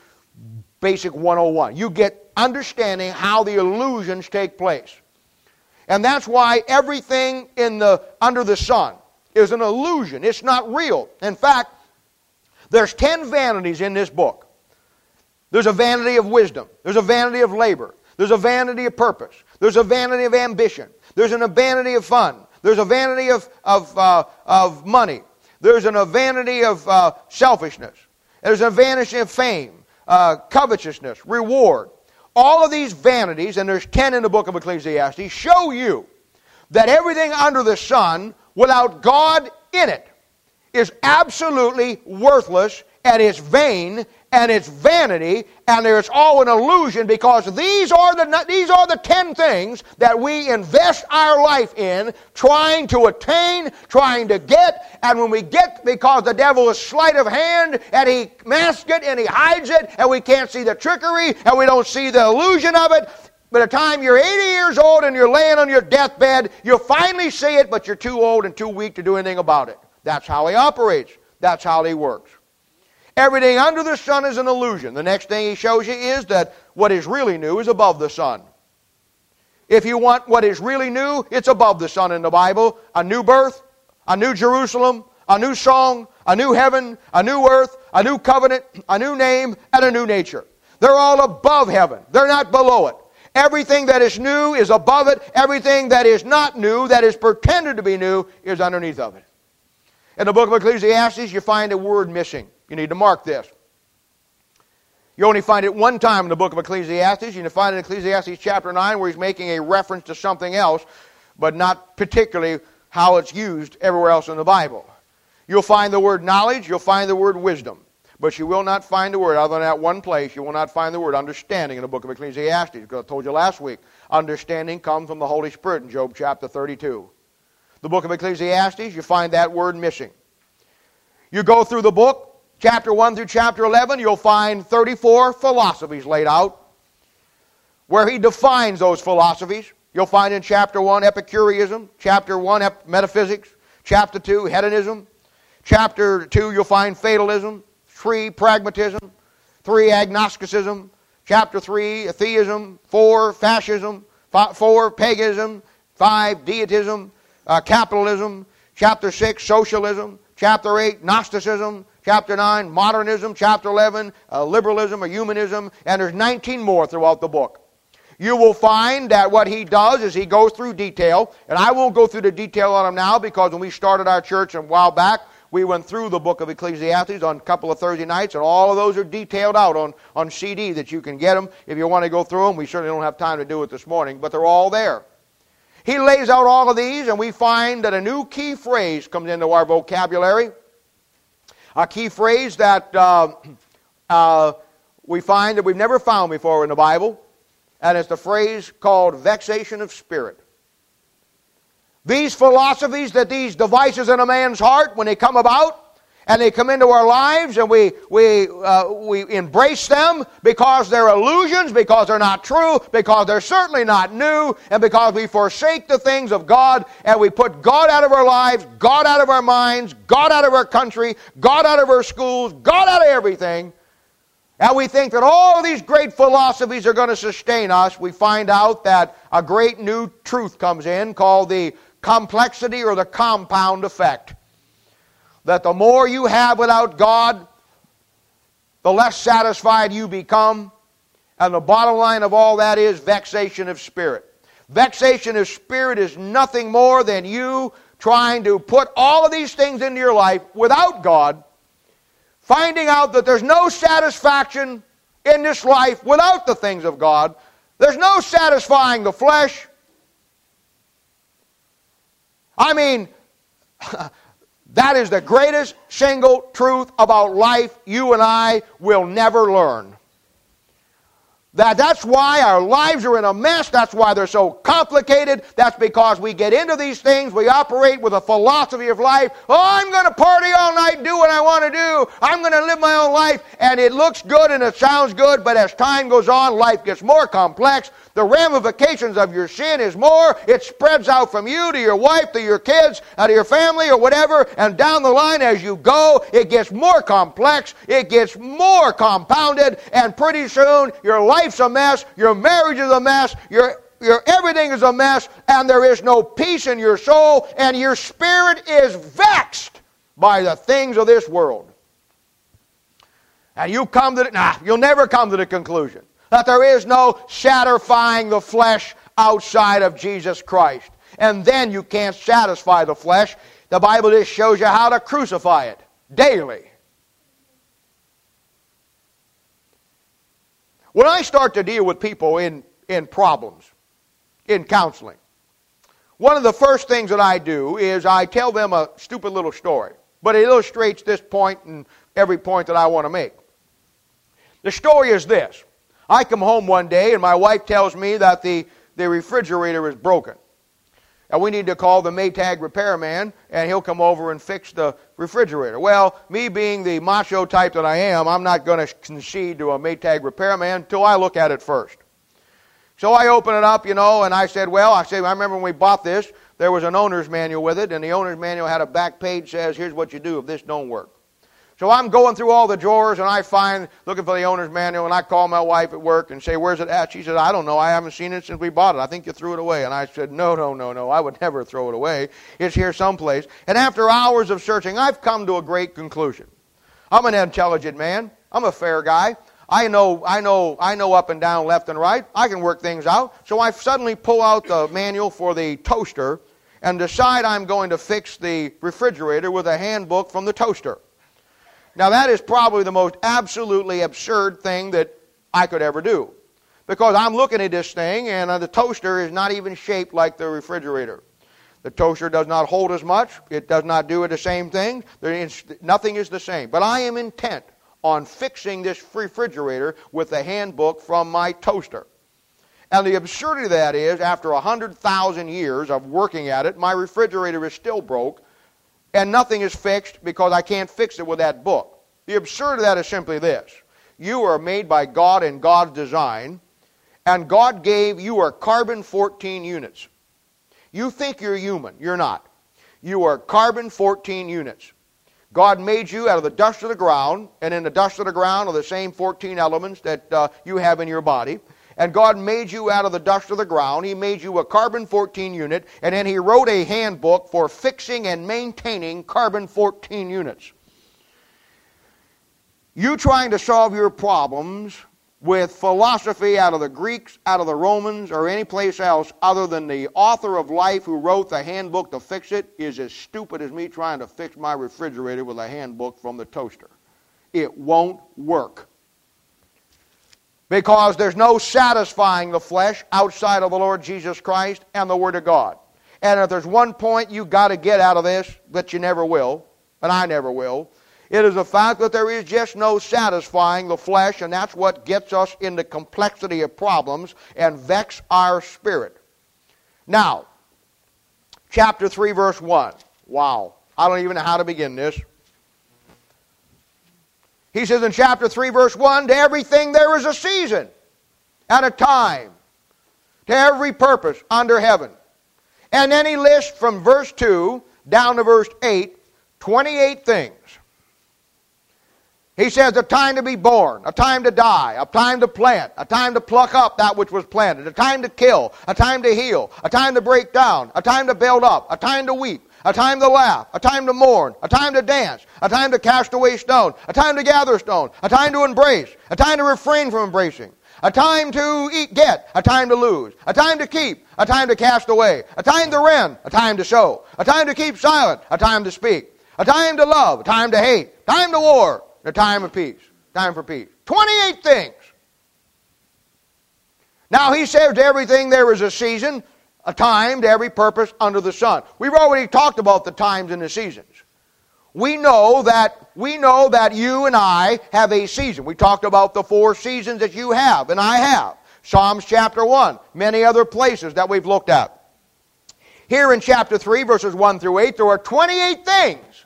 basic 101. You get understanding how the illusions take place. And that's why everything in the, under the sun is an illusion. It's not real. In fact, there's 10 vanities in this book. There's a vanity of wisdom. There's a vanity of labor. There's a vanity of purpose. There's a vanity of ambition. There's an, vanity of fun. There's a vanity of, of, uh, of money. There's an, a vanity of uh, selfishness. There's a vanity of fame, uh, covetousness, reward. All of these vanities, and there's 10 in the book of Ecclesiastes, show you that everything under the sun without God in it is absolutely worthless and it's vain and it's vanity and it's all an illusion because these are the these are the 10 things that we invest our life in trying to attain trying to get. And when we get because the devil is sleight of hand and he masks it and he hides it and we can't see the trickery and we don't see the illusion of it by the time you're 80 years old and you're laying on your deathbed you'll finally see it but you're too old and too weak to do anything about it. That's how he operates. That's how he works Everything under the sun is an illusion. The next thing he shows you is that what is really new is above the sun. If you want what is really new, it's above the sun in the Bible. A new birth, a new Jerusalem, a new song, a new heaven, a new earth, a new covenant, a new name, and a new nature. They're all above heaven. They're not below it. Everything that is new is above it. Everything that is not new, that is pretended to be new, is underneath of it. In the book of Ecclesiastes, you find a word missing. You need to mark this. You only find it one time in the book of Ecclesiastes. You find it in Ecclesiastes chapter 9 where he's making a reference to something else, but not particularly how it's used everywhere else in the Bible. You'll find the word knowledge, you'll find the word wisdom, but you will not find the word, other than that one place, you will not find the word understanding in the book of Ecclesiastes, because I told you last week. understanding comes from the Holy Spirit in Job chapter 32. The book of Ecclesiastes, you find that word missing. You go through the book, chapter 1 through chapter 11, you'll find 34 philosophies laid out where he defines those philosophies. You'll find in chapter 1 Epicureanism, chapter 1 metaphysics, chapter 2 hedonism, chapter 2 you'll find fatalism, 3 pragmatism, 3 agnosticism, chapter 3 atheism, 4 fascism, 4 paganism, 5 deitism, uh, capitalism, chapter 6 socialism, chapter 8 Gnosticism, chapter 9 modernism, chapter 11 uh, liberalism or humanism, and there's 19 more throughout the book you will find that what he does is he goes through detail, and I won't go through the detail on him now because when we started our church a while back, we went through the book of Ecclesiastes on a couple of Thursday nights, and all of those are detailed out on, on CD that you can get them if you want to go through them. We certainly don't have time to do it this morning, but they're all there. He lays out all of these, and we find that a new key phrase comes into our vocabulary. A key phrase that uh, uh, we find that we've never found before in the Bible and it's the phrase called vexation of spirit. These philosophies that these devices in a man's heart, when they come about, and they come into our lives and we, we, uh, we embrace them because they're illusions, because they're not true, because they're certainly not new, and because we forsake the things of God and we put God out of our lives, God out of our minds, God out of our country, God out of our schools, God out of everything, and we think that all these great philosophies are going to sustain us. We find out that a great new truth comes in called the complexity or the compound effect. That the more you have without God, the less satisfied you become. And the bottom line of all that is vexation of spirit. Vexation of spirit is nothing more than you trying to put all of these things into your life without God finding out that there's no satisfaction in this life without the things of God. There's no satisfying the flesh. I mean, that is the greatest single truth about life you and I will never learn. That, that's why our lives are in a mess. That's why they're so complicated. That's because we get into these things. We operate with a philosophy of life. Oh, I'm going to party all night, do what I want to I'm going to live my own life. And it looks good and it sounds good, but as time goes on, life gets more complex. The ramifications of your sin is more. It spreads out from you to your wife, to your kids, uh, out of your family, or whatever. And down the line, as you go, it gets more complex. It gets more compounded. And pretty soon, your life's a mess. Your marriage is a mess. Your your everything is a mess, and there is no peace in your soul, and your spirit is vexed by the things of this world. And you come to the, nah, you'll never come to the conclusion that there is no satisfying the flesh outside of Jesus Christ. And then you can't satisfy the flesh. The Bible just shows you how to crucify it daily. When I start to deal with people in, in problems, in counseling, one of the first things that I do is I tell them a stupid little story. But it illustrates this point and every point that I want to make. The story is this I come home one day and my wife tells me that the, the refrigerator is broken. And we need to call the Maytag repairman and he'll come over and fix the refrigerator. Well, me being the macho type that I am, I'm not going to concede to a Maytag repairman until I look at it first. So I open it up, you know, and I said, well, I said, I remember when we bought this, there was an owner's manual with it, and the owner's manual had a back page says, here's what you do if this don't work. So I'm going through all the drawers and I find, looking for the owner's manual, and I call my wife at work and say, Where's it at? She said, I don't know. I haven't seen it since we bought it. I think you threw it away. And I said, No, no, no, no. I would never throw it away. It's here someplace. And after hours of searching, I've come to a great conclusion. I'm an intelligent man, I'm a fair guy. I know, I know, I know up and down, left and right. I can work things out. So I suddenly pull out the manual for the toaster and decide I'm going to fix the refrigerator with a handbook from the toaster. Now, that is probably the most absolutely absurd thing that I could ever do. Because I'm looking at this thing, and uh, the toaster is not even shaped like the refrigerator. The toaster does not hold as much, it does not do the same thing. Nothing is the same. But I am intent on fixing this refrigerator with the handbook from my toaster. And the absurdity of that is, after 100,000 years of working at it, my refrigerator is still broke, and nothing is fixed because I can't fix it with that book. The absurdity of that is simply this you are made by God in God's design, and God gave you are carbon 14 units. You think you're human. You're not. You are carbon 14 units. God made you out of the dust of the ground, and in the dust of the ground are the same 14 elements that uh, you have in your body. And God made you out of the dust of the ground. He made you a carbon 14 unit, and then He wrote a handbook for fixing and maintaining carbon 14 units. You trying to solve your problems with philosophy out of the Greeks, out of the Romans, or any place else other than the author of life who wrote the handbook to fix it is as stupid as me trying to fix my refrigerator with a handbook from the toaster. It won't work. Because there's no satisfying the flesh outside of the Lord Jesus Christ and the Word of God. And if there's one point you've got to get out of this that you never will, and I never will, it is the fact that there is just no satisfying the flesh, and that's what gets us into complexity of problems and vex our spirit. Now, chapter 3, verse 1. Wow. I don't even know how to begin this. He says in chapter 3, verse 1 To everything there is a season and a time, to every purpose under heaven. And then he lists from verse 2 down to verse 8 28 things he says a time to be born, a time to die, a time to plant, a time to pluck up that which was planted, a time to kill, a time to heal, a time to break down, a time to build up, a time to weep, a time to laugh, a time to mourn, a time to dance, a time to cast away stone, a time to gather stone, a time to embrace, a time to refrain from embracing, a time to eat, get, a time to lose, a time to keep, a time to cast away, a time to rend, a time to sow, a time to keep silent, a time to speak, a time to love, a time to hate, time to war, a time of peace. Time for peace. 28 things. Now he says to everything there is a season, a time to every purpose under the sun. We've already talked about the times and the seasons. We know that we know that you and I have a season. We talked about the four seasons that you have and I have. Psalms chapter 1, many other places that we've looked at. Here in chapter 3 verses 1 through 8 there are 28 things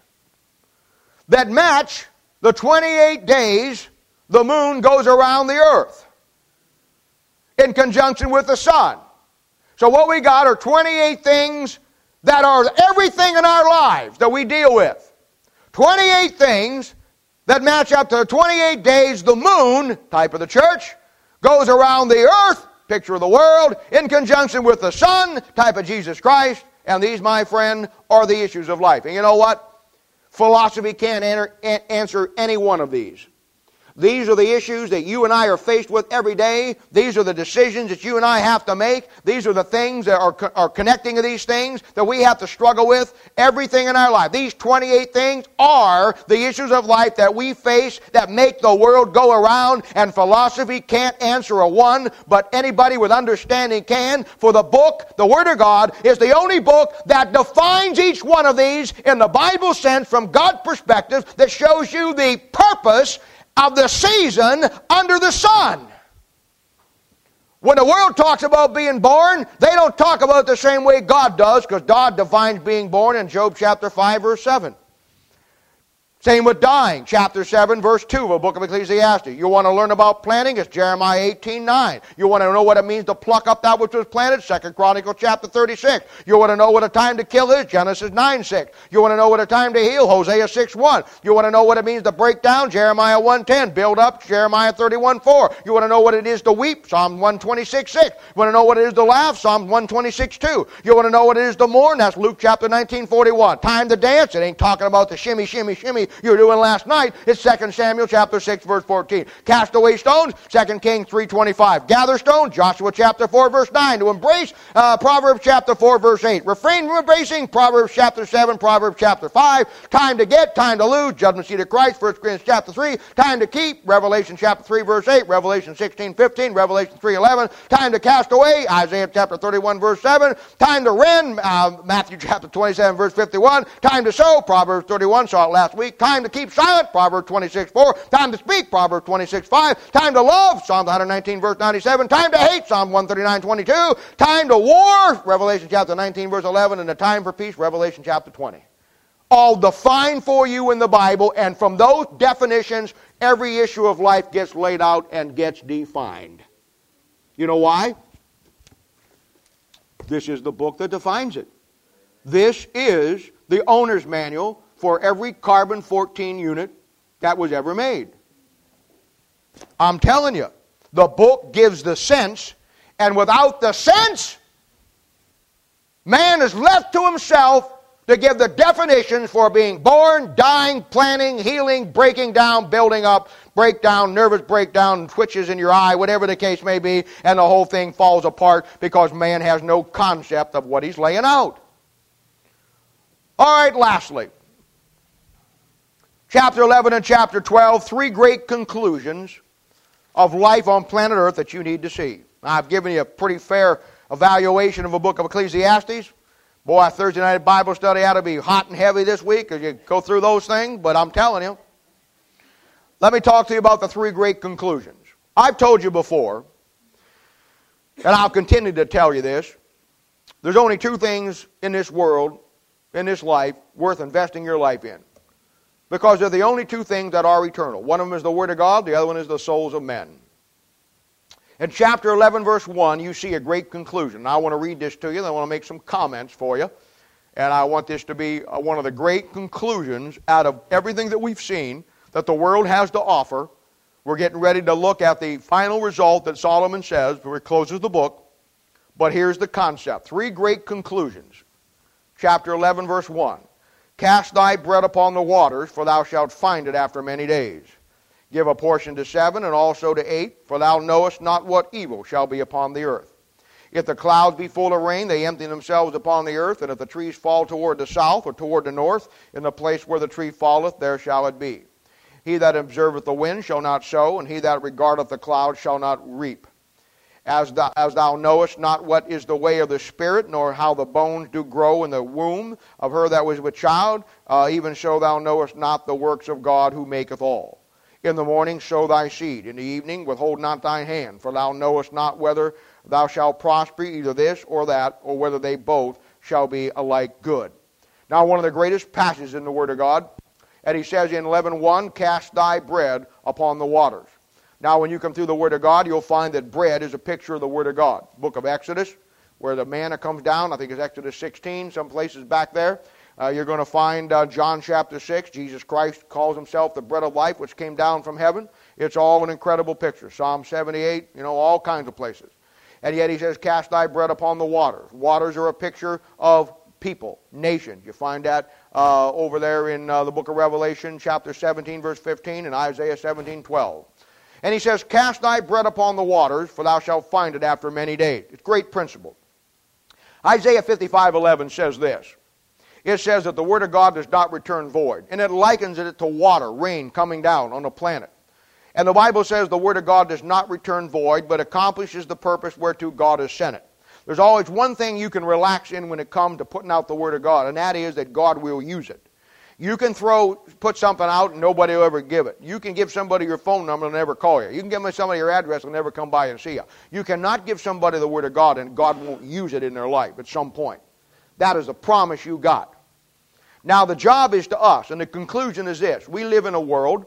that match the 28 days the moon goes around the earth in conjunction with the sun. So, what we got are 28 things that are everything in our lives that we deal with. 28 things that match up to 28 days the moon, type of the church, goes around the earth, picture of the world, in conjunction with the sun, type of Jesus Christ. And these, my friend, are the issues of life. And you know what? Philosophy can't answer any one of these. These are the issues that you and I are faced with every day. These are the decisions that you and I have to make. These are the things that are, are connecting to these things that we have to struggle with. Everything in our life. These 28 things are the issues of life that we face that make the world go around, and philosophy can't answer a one, but anybody with understanding can. For the book, the Word of God, is the only book that defines each one of these in the Bible sense from God's perspective that shows you the purpose of the season under the sun. When the world talks about being born, they don't talk about it the same way God does, because God defines being born in Job chapter 5, verse 7. Same with dying. Chapter 7, verse 2 of the book of Ecclesiastes. You want to learn about planting? It's Jeremiah 18, 9. You want to know what it means to pluck up that which was planted? Second Chronicles chapter 36. You want to know what a time to kill is? Genesis 9, 6. You want to know what a time to heal? Hosea 6, 1. You want to know what it means to break down? Jeremiah 1, 10. Build up? Jeremiah 31, 4. You want to know what it is to weep? Psalm 126, 6. You want to know what it is to laugh? Psalm 126, 2. You want to know what it is to mourn? That's Luke chapter 19, 41. Time to dance? It ain't talking about the shimmy, shimmy, shimmy you were doing last night. It's 2 Samuel chapter 6, verse 14. Cast away stones, 2 Kings 3.25. Gather stones, Joshua chapter 4, verse 9. To embrace, uh, Proverbs chapter 4, verse 8. Refrain from embracing, Proverbs chapter 7, Proverbs chapter 5. Time to get, time to lose, judgment seat of Christ, 1 Corinthians chapter 3. Time to keep, Revelation chapter 3, verse 8. Revelation 16, 15, Revelation 3, 11. Time to cast away, Isaiah chapter 31, verse 7. Time to rend, uh, Matthew chapter 27, verse 51. Time to sow, Proverbs 31, saw it last week. Time to keep silent, Proverbs 26, 4. Time to speak, Proverbs 26, 5. Time to love, Psalm 119, verse 97. Time to hate, Psalm 139, 22. Time to war, Revelation chapter 19, verse 11. And the time for peace, Revelation chapter 20 all defined for you in the Bible, and from those definitions, every issue of life gets laid out and gets defined. You know why? This is the book that defines it. This is the owner's manual for every carbon 14 unit that was ever made. I'm telling you, the book gives the sense, and without the sense, man is left to himself to give the definitions for being born, dying, planning, healing, breaking down, building up, breakdown, nervous breakdown, twitches in your eye, whatever the case may be, and the whole thing falls apart because man has no concept of what he's laying out. All right, lastly, chapter 11 and chapter 12, three great conclusions of life on planet Earth that you need to see. I've given you a pretty fair evaluation of a book of Ecclesiastes. Boy, Thursday night Bible study ought to be hot and heavy this week as you go through those things, but I'm telling you. Let me talk to you about the three great conclusions. I've told you before, and I'll continue to tell you this. There's only two things in this world, in this life, worth investing your life in. Because they're the only two things that are eternal. One of them is the Word of God, the other one is the souls of men. In chapter 11, verse 1, you see a great conclusion. Now, I want to read this to you, I want to make some comments for you. And I want this to be uh, one of the great conclusions out of everything that we've seen that the world has to offer. We're getting ready to look at the final result that Solomon says before he closes the book. But here's the concept three great conclusions. Chapter 11, verse 1 Cast thy bread upon the waters, for thou shalt find it after many days. Give a portion to seven and also to eight, for thou knowest not what evil shall be upon the earth. If the clouds be full of rain, they empty themselves upon the earth, and if the trees fall toward the south or toward the north, in the place where the tree falleth, there shall it be. He that observeth the wind shall not sow, and he that regardeth the clouds shall not reap. As thou, as thou knowest not what is the way of the Spirit, nor how the bones do grow in the womb of her that was with child, uh, even so thou knowest not the works of God who maketh all. In the morning sow thy seed, in the evening withhold not thine hand, for thou knowest not whether thou shalt prosper either this or that, or whether they both shall be alike good. Now, one of the greatest passages in the Word of God, and he says in 11.1, Cast thy bread upon the waters. Now, when you come through the Word of God, you'll find that bread is a picture of the Word of God. Book of Exodus, where the manna comes down, I think it's Exodus 16, some places back there. Uh, you're going to find uh, John chapter 6. Jesus Christ calls himself the bread of life, which came down from heaven. It's all an incredible picture. Psalm 78, you know, all kinds of places. And yet he says, Cast thy bread upon the waters. Waters are a picture of people, nations. You find that uh, over there in uh, the book of Revelation, chapter 17, verse 15, and Isaiah 17, 12. And he says, Cast thy bread upon the waters, for thou shalt find it after many days. It's great principle. Isaiah 55, 11 says this it says that the Word of God does not return void. And it likens it to water, rain coming down on a planet. And the Bible says the Word of God does not return void, but accomplishes the purpose whereto God has sent it. There's always one thing you can relax in when it comes to putting out the Word of God, and that is that God will use it. You can throw, put something out and nobody will ever give it. You can give somebody your phone number and never call you. You can give somebody your address and never come by and see you. You cannot give somebody the Word of God and God won't use it in their life at some point. That is a promise you got. Now, the job is to us, and the conclusion is this we live in a world.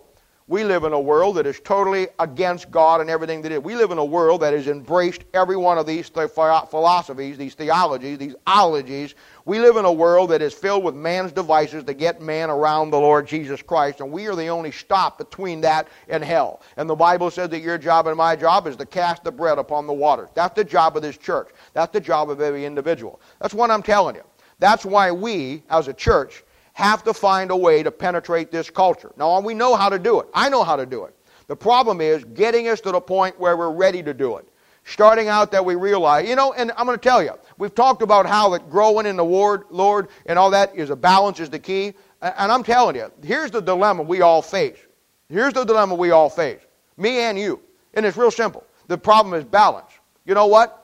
We live in a world that is totally against God and everything that is. We live in a world that has embraced every one of these philosophies, these theologies, these ologies. We live in a world that is filled with man's devices to get man around the Lord Jesus Christ, and we are the only stop between that and hell. And the Bible says that your job and my job is to cast the bread upon the waters. That's the job of this church. That's the job of every individual. That's what I'm telling you. That's why we, as a church, have to find a way to penetrate this culture. Now, we know how to do it. I know how to do it. The problem is getting us to the point where we're ready to do it. Starting out that we realize, you know, and I'm going to tell you, we've talked about how that growing in the Lord, Lord, and all that is a balance is the key. And I'm telling you, here's the dilemma we all face. Here's the dilemma we all face. Me and you. And it's real simple. The problem is balance. You know what?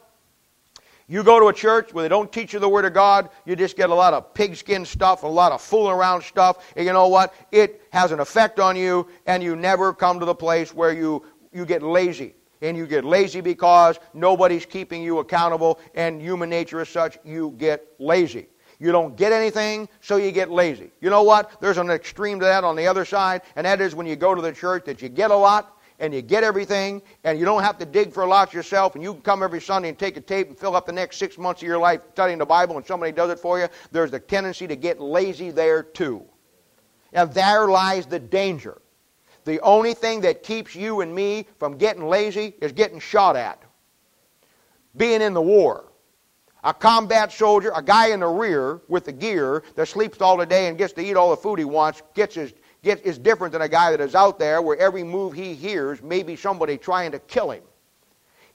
You go to a church where they don't teach you the Word of God, you just get a lot of pigskin stuff, a lot of fooling around stuff, and you know what? It has an effect on you, and you never come to the place where you, you get lazy. And you get lazy because nobody's keeping you accountable, and human nature is such, you get lazy. You don't get anything, so you get lazy. You know what? There's an extreme to that on the other side, and that is when you go to the church that you get a lot and you get everything, and you don't have to dig for a lot yourself, and you can come every Sunday and take a tape and fill up the next six months of your life studying the Bible, and somebody does it for you. There's a tendency to get lazy there too. And there lies the danger. The only thing that keeps you and me from getting lazy is getting shot at, being in the war a combat soldier, a guy in the rear with the gear that sleeps all the day and gets to eat all the food he wants, gets his, gets, is different than a guy that is out there where every move he hears may be somebody trying to kill him.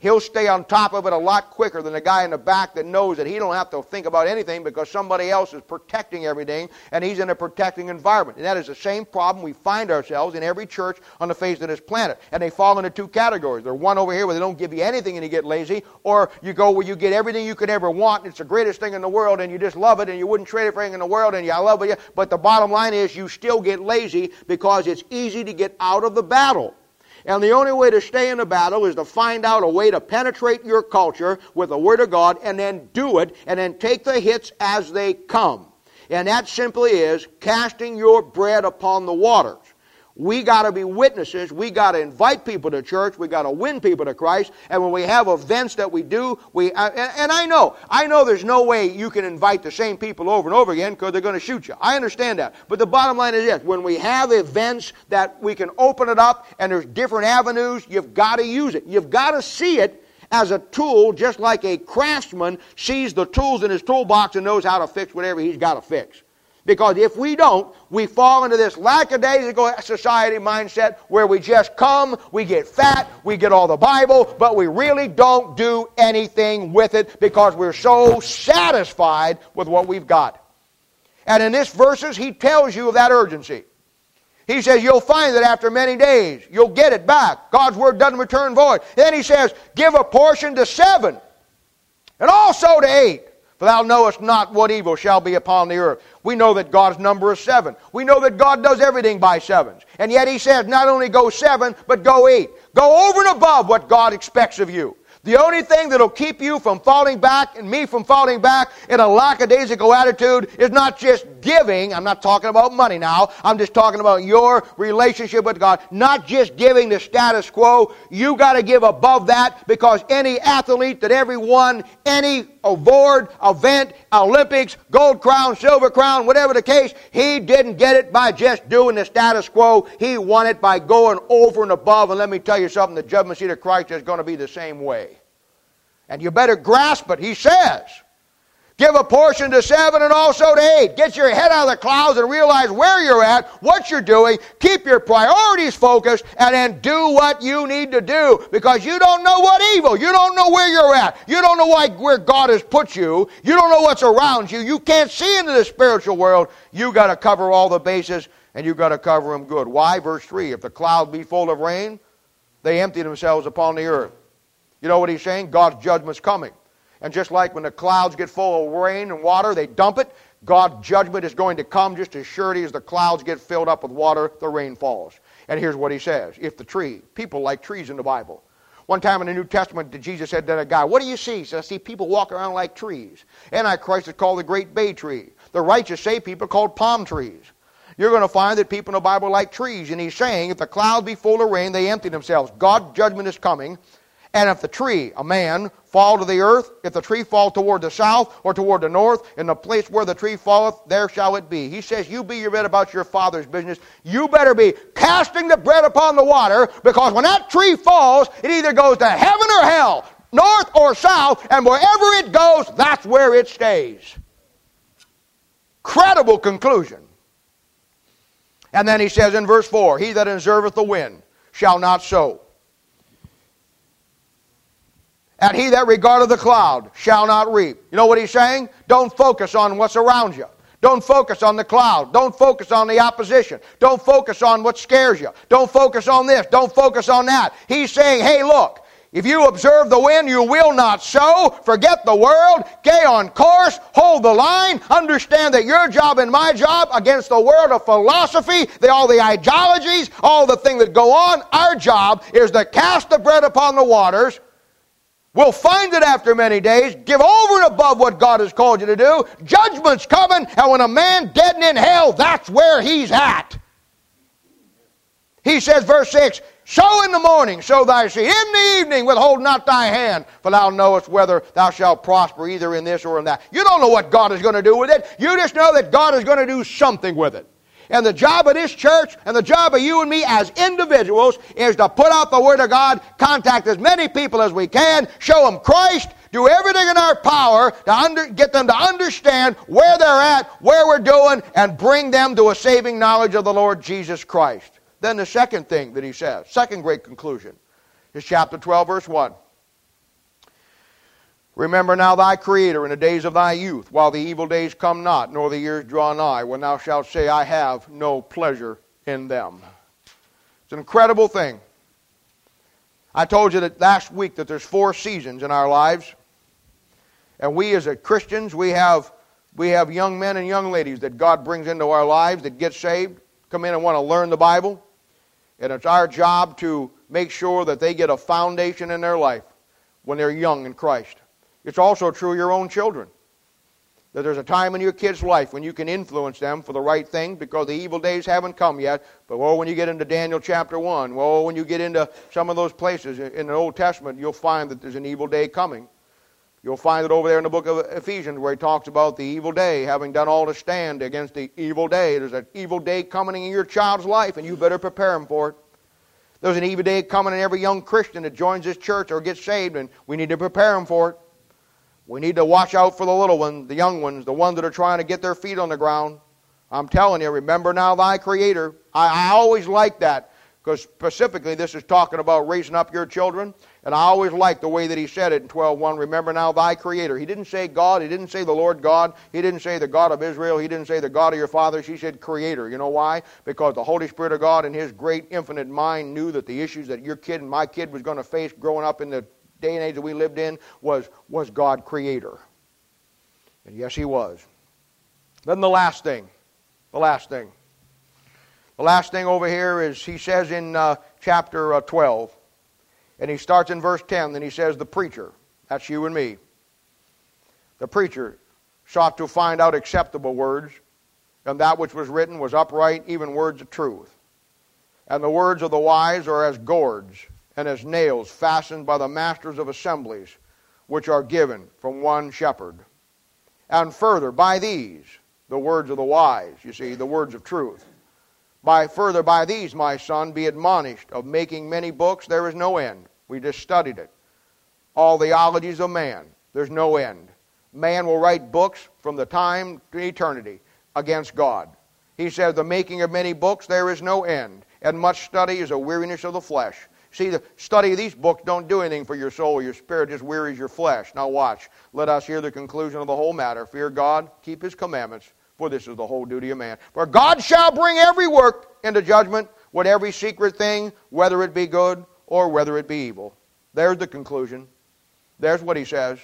He'll stay on top of it a lot quicker than the guy in the back that knows that he don't have to think about anything because somebody else is protecting everything and he's in a protecting environment. And that is the same problem we find ourselves in every church on the face of this planet. And they fall into two categories. There's one over here where they don't give you anything and you get lazy, or you go where you get everything you could ever want and it's the greatest thing in the world and you just love it and you wouldn't trade it for anything in the world and you love it. But the bottom line is you still get lazy because it's easy to get out of the battle. And the only way to stay in the battle is to find out a way to penetrate your culture with the Word of God and then do it and then take the hits as they come. And that simply is casting your bread upon the waters. We got to be witnesses. We got to invite people to church. We got to win people to Christ. And when we have events that we do, we uh, and, and I know, I know there's no way you can invite the same people over and over again because they're going to shoot you. I understand that. But the bottom line is this: when we have events that we can open it up and there's different avenues, you've got to use it. You've got to see it as a tool, just like a craftsman sees the tools in his toolbox and knows how to fix whatever he's got to fix. Because if we don't, we fall into this lackadaisical society mindset where we just come, we get fat, we get all the Bible, but we really don't do anything with it because we're so satisfied with what we've got. And in this verses, he tells you of that urgency. He says, You'll find that after many days, you'll get it back. God's word doesn't return void. Then he says, Give a portion to seven, and also to eight. Thou knowest not what evil shall be upon the earth. We know that God's number is seven. We know that God does everything by sevens. And yet He says, not only go seven, but go eight. Go over and above what God expects of you. The only thing that'll keep you from falling back and me from falling back in a lackadaisical attitude is not just giving. I'm not talking about money now. I'm just talking about your relationship with God. Not just giving the status quo. You got to give above that because any athlete that ever won any award, event, Olympics, gold crown, silver crown, whatever the case, he didn't get it by just doing the status quo. He won it by going over and above. And let me tell you something, the judgment seat of Christ is going to be the same way. And you better grasp it. He says, Give a portion to seven and also to eight. Get your head out of the clouds and realize where you're at, what you're doing. Keep your priorities focused and then do what you need to do because you don't know what evil. You don't know where you're at. You don't know why, where God has put you. You don't know what's around you. You can't see into the spiritual world. You got to cover all the bases and you got to cover them good. Why? Verse 3 If the cloud be full of rain, they empty themselves upon the earth. You know what he's saying? God's judgment's coming. And just like when the clouds get full of rain and water, they dump it, God's judgment is going to come just as surely as the clouds get filled up with water, the rain falls. And here's what he says If the tree, people like trees in the Bible. One time in the New Testament, Jesus said to a guy, What do you see? He said, I see people walk around like trees. Antichrist is called the great bay tree. The righteous say people called palm trees. You're going to find that people in the Bible like trees. And he's saying, if the clouds be full of rain, they empty themselves. God's judgment is coming. And if the tree, a man, fall to the earth, if the tree fall toward the south or toward the north, in the place where the tree falleth, there shall it be. He says, You be your bed about your father's business. You better be casting the bread upon the water, because when that tree falls, it either goes to heaven or hell, north or south, and wherever it goes, that's where it stays. Credible conclusion. And then he says in verse 4 He that observeth the wind shall not sow and he that regardeth the cloud shall not reap. You know what he's saying? Don't focus on what's around you. Don't focus on the cloud. Don't focus on the opposition. Don't focus on what scares you. Don't focus on this. Don't focus on that. He's saying, hey, look, If you observe the wind, you will not sow. Forget the world. Stay on course. Hold the line. Understand that your job and my job against the world of philosophy, the, all the ideologies, all the things that go on, our job is to cast the bread upon the waters. We'll find it after many days. Give over and above what God has called you to do. Judgment's coming, and when a man dead and in hell, that's where he's at. He says, verse 6 Sow in the morning, sow thy seed. In the evening, withhold not thy hand, for thou knowest whether thou shalt prosper either in this or in that. You don't know what God is going to do with it. You just know that God is going to do something with it. And the job of this church and the job of you and me as individuals is to put out the Word of God, contact as many people as we can, show them Christ, do everything in our power to under, get them to understand where they're at, where we're doing, and bring them to a saving knowledge of the Lord Jesus Christ. Then the second thing that he says, second great conclusion, is chapter 12, verse 1. Remember now thy Creator in the days of thy youth, while the evil days come not, nor the years draw nigh, when thou shalt say, I have no pleasure in them. It's an incredible thing. I told you that last week that there's four seasons in our lives. And we as Christians, we have, we have young men and young ladies that God brings into our lives that get saved, come in and want to learn the Bible. And it's our job to make sure that they get a foundation in their life when they're young in Christ. It's also true of your own children. That there's a time in your kid's life when you can influence them for the right thing because the evil days haven't come yet. But oh, when you get into Daniel chapter 1, well, when you get into some of those places in the Old Testament, you'll find that there's an evil day coming. You'll find it over there in the book of Ephesians where he talks about the evil day, having done all to stand against the evil day. There's an evil day coming in your child's life, and you better prepare him for it. There's an evil day coming in every young Christian that joins this church or gets saved, and we need to prepare him for it. We need to watch out for the little ones, the young ones, the ones that are trying to get their feet on the ground. I'm telling you, remember now thy Creator. I, I always like that because specifically this is talking about raising up your children. And I always like the way that he said it in 12.1, remember now thy creator. He didn't say God, he didn't say the Lord God, he didn't say the God of Israel, he didn't say the God of your fathers, he said creator. You know why? Because the Holy Spirit of God in his great infinite mind knew that the issues that your kid and my kid was going to face growing up in the day and age that we lived in was, was God creator. And yes, he was. Then the last thing, the last thing. The last thing over here is he says in uh, chapter uh, 12, and he starts in verse 10, then he says, The preacher, that's you and me. The preacher sought to find out acceptable words, and that which was written was upright, even words of truth. And the words of the wise are as gourds and as nails fastened by the masters of assemblies, which are given from one shepherd. And further, by these, the words of the wise, you see, the words of truth by further by these, my son, be admonished of making many books, there is no end. We just studied it. All the ologies of man, there's no end. Man will write books from the time to eternity against God. He said, The making of many books, there is no end, and much study is a weariness of the flesh. See, the study of these books don't do anything for your soul. Your spirit just wearies your flesh. Now watch. Let us hear the conclusion of the whole matter. Fear God, keep his commandments, for this is the whole duty of man. For God shall bring every work into judgment with every secret thing, whether it be good or whether it be evil. There's the conclusion. There's what he says.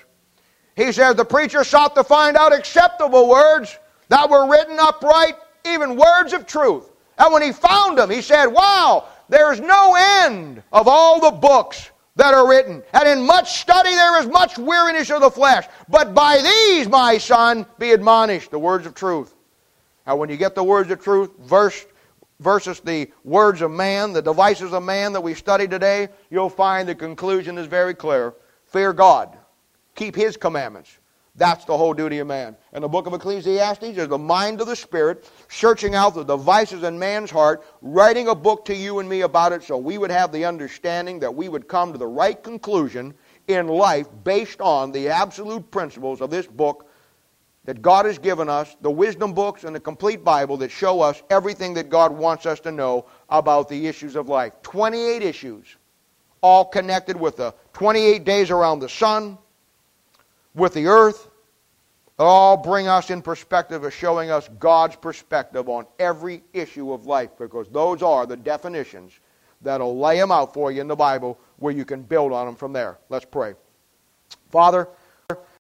He says the preacher sought to find out acceptable words that were written upright, even words of truth. And when he found them, he said, Wow, there's no end of all the books that are written. And in much study there is much weariness of the flesh. But by these, my son, be admonished, the words of truth. Now, when you get the words of truth verse, versus the words of man, the devices of man that we study today, you'll find the conclusion is very clear. Fear God. Keep His commandments. That's the whole duty of man. And the book of Ecclesiastes is the mind of the Spirit, searching out the devices in man's heart, writing a book to you and me about it so we would have the understanding that we would come to the right conclusion in life based on the absolute principles of this book that God has given us, the wisdom books and the complete Bible that show us everything that God wants us to know about the issues of life. 28 issues, all connected with the 28 days around the sun, with the earth, all bring us in perspective of showing us God's perspective on every issue of life because those are the definitions that'll lay them out for you in the Bible where you can build on them from there. Let's pray. Father,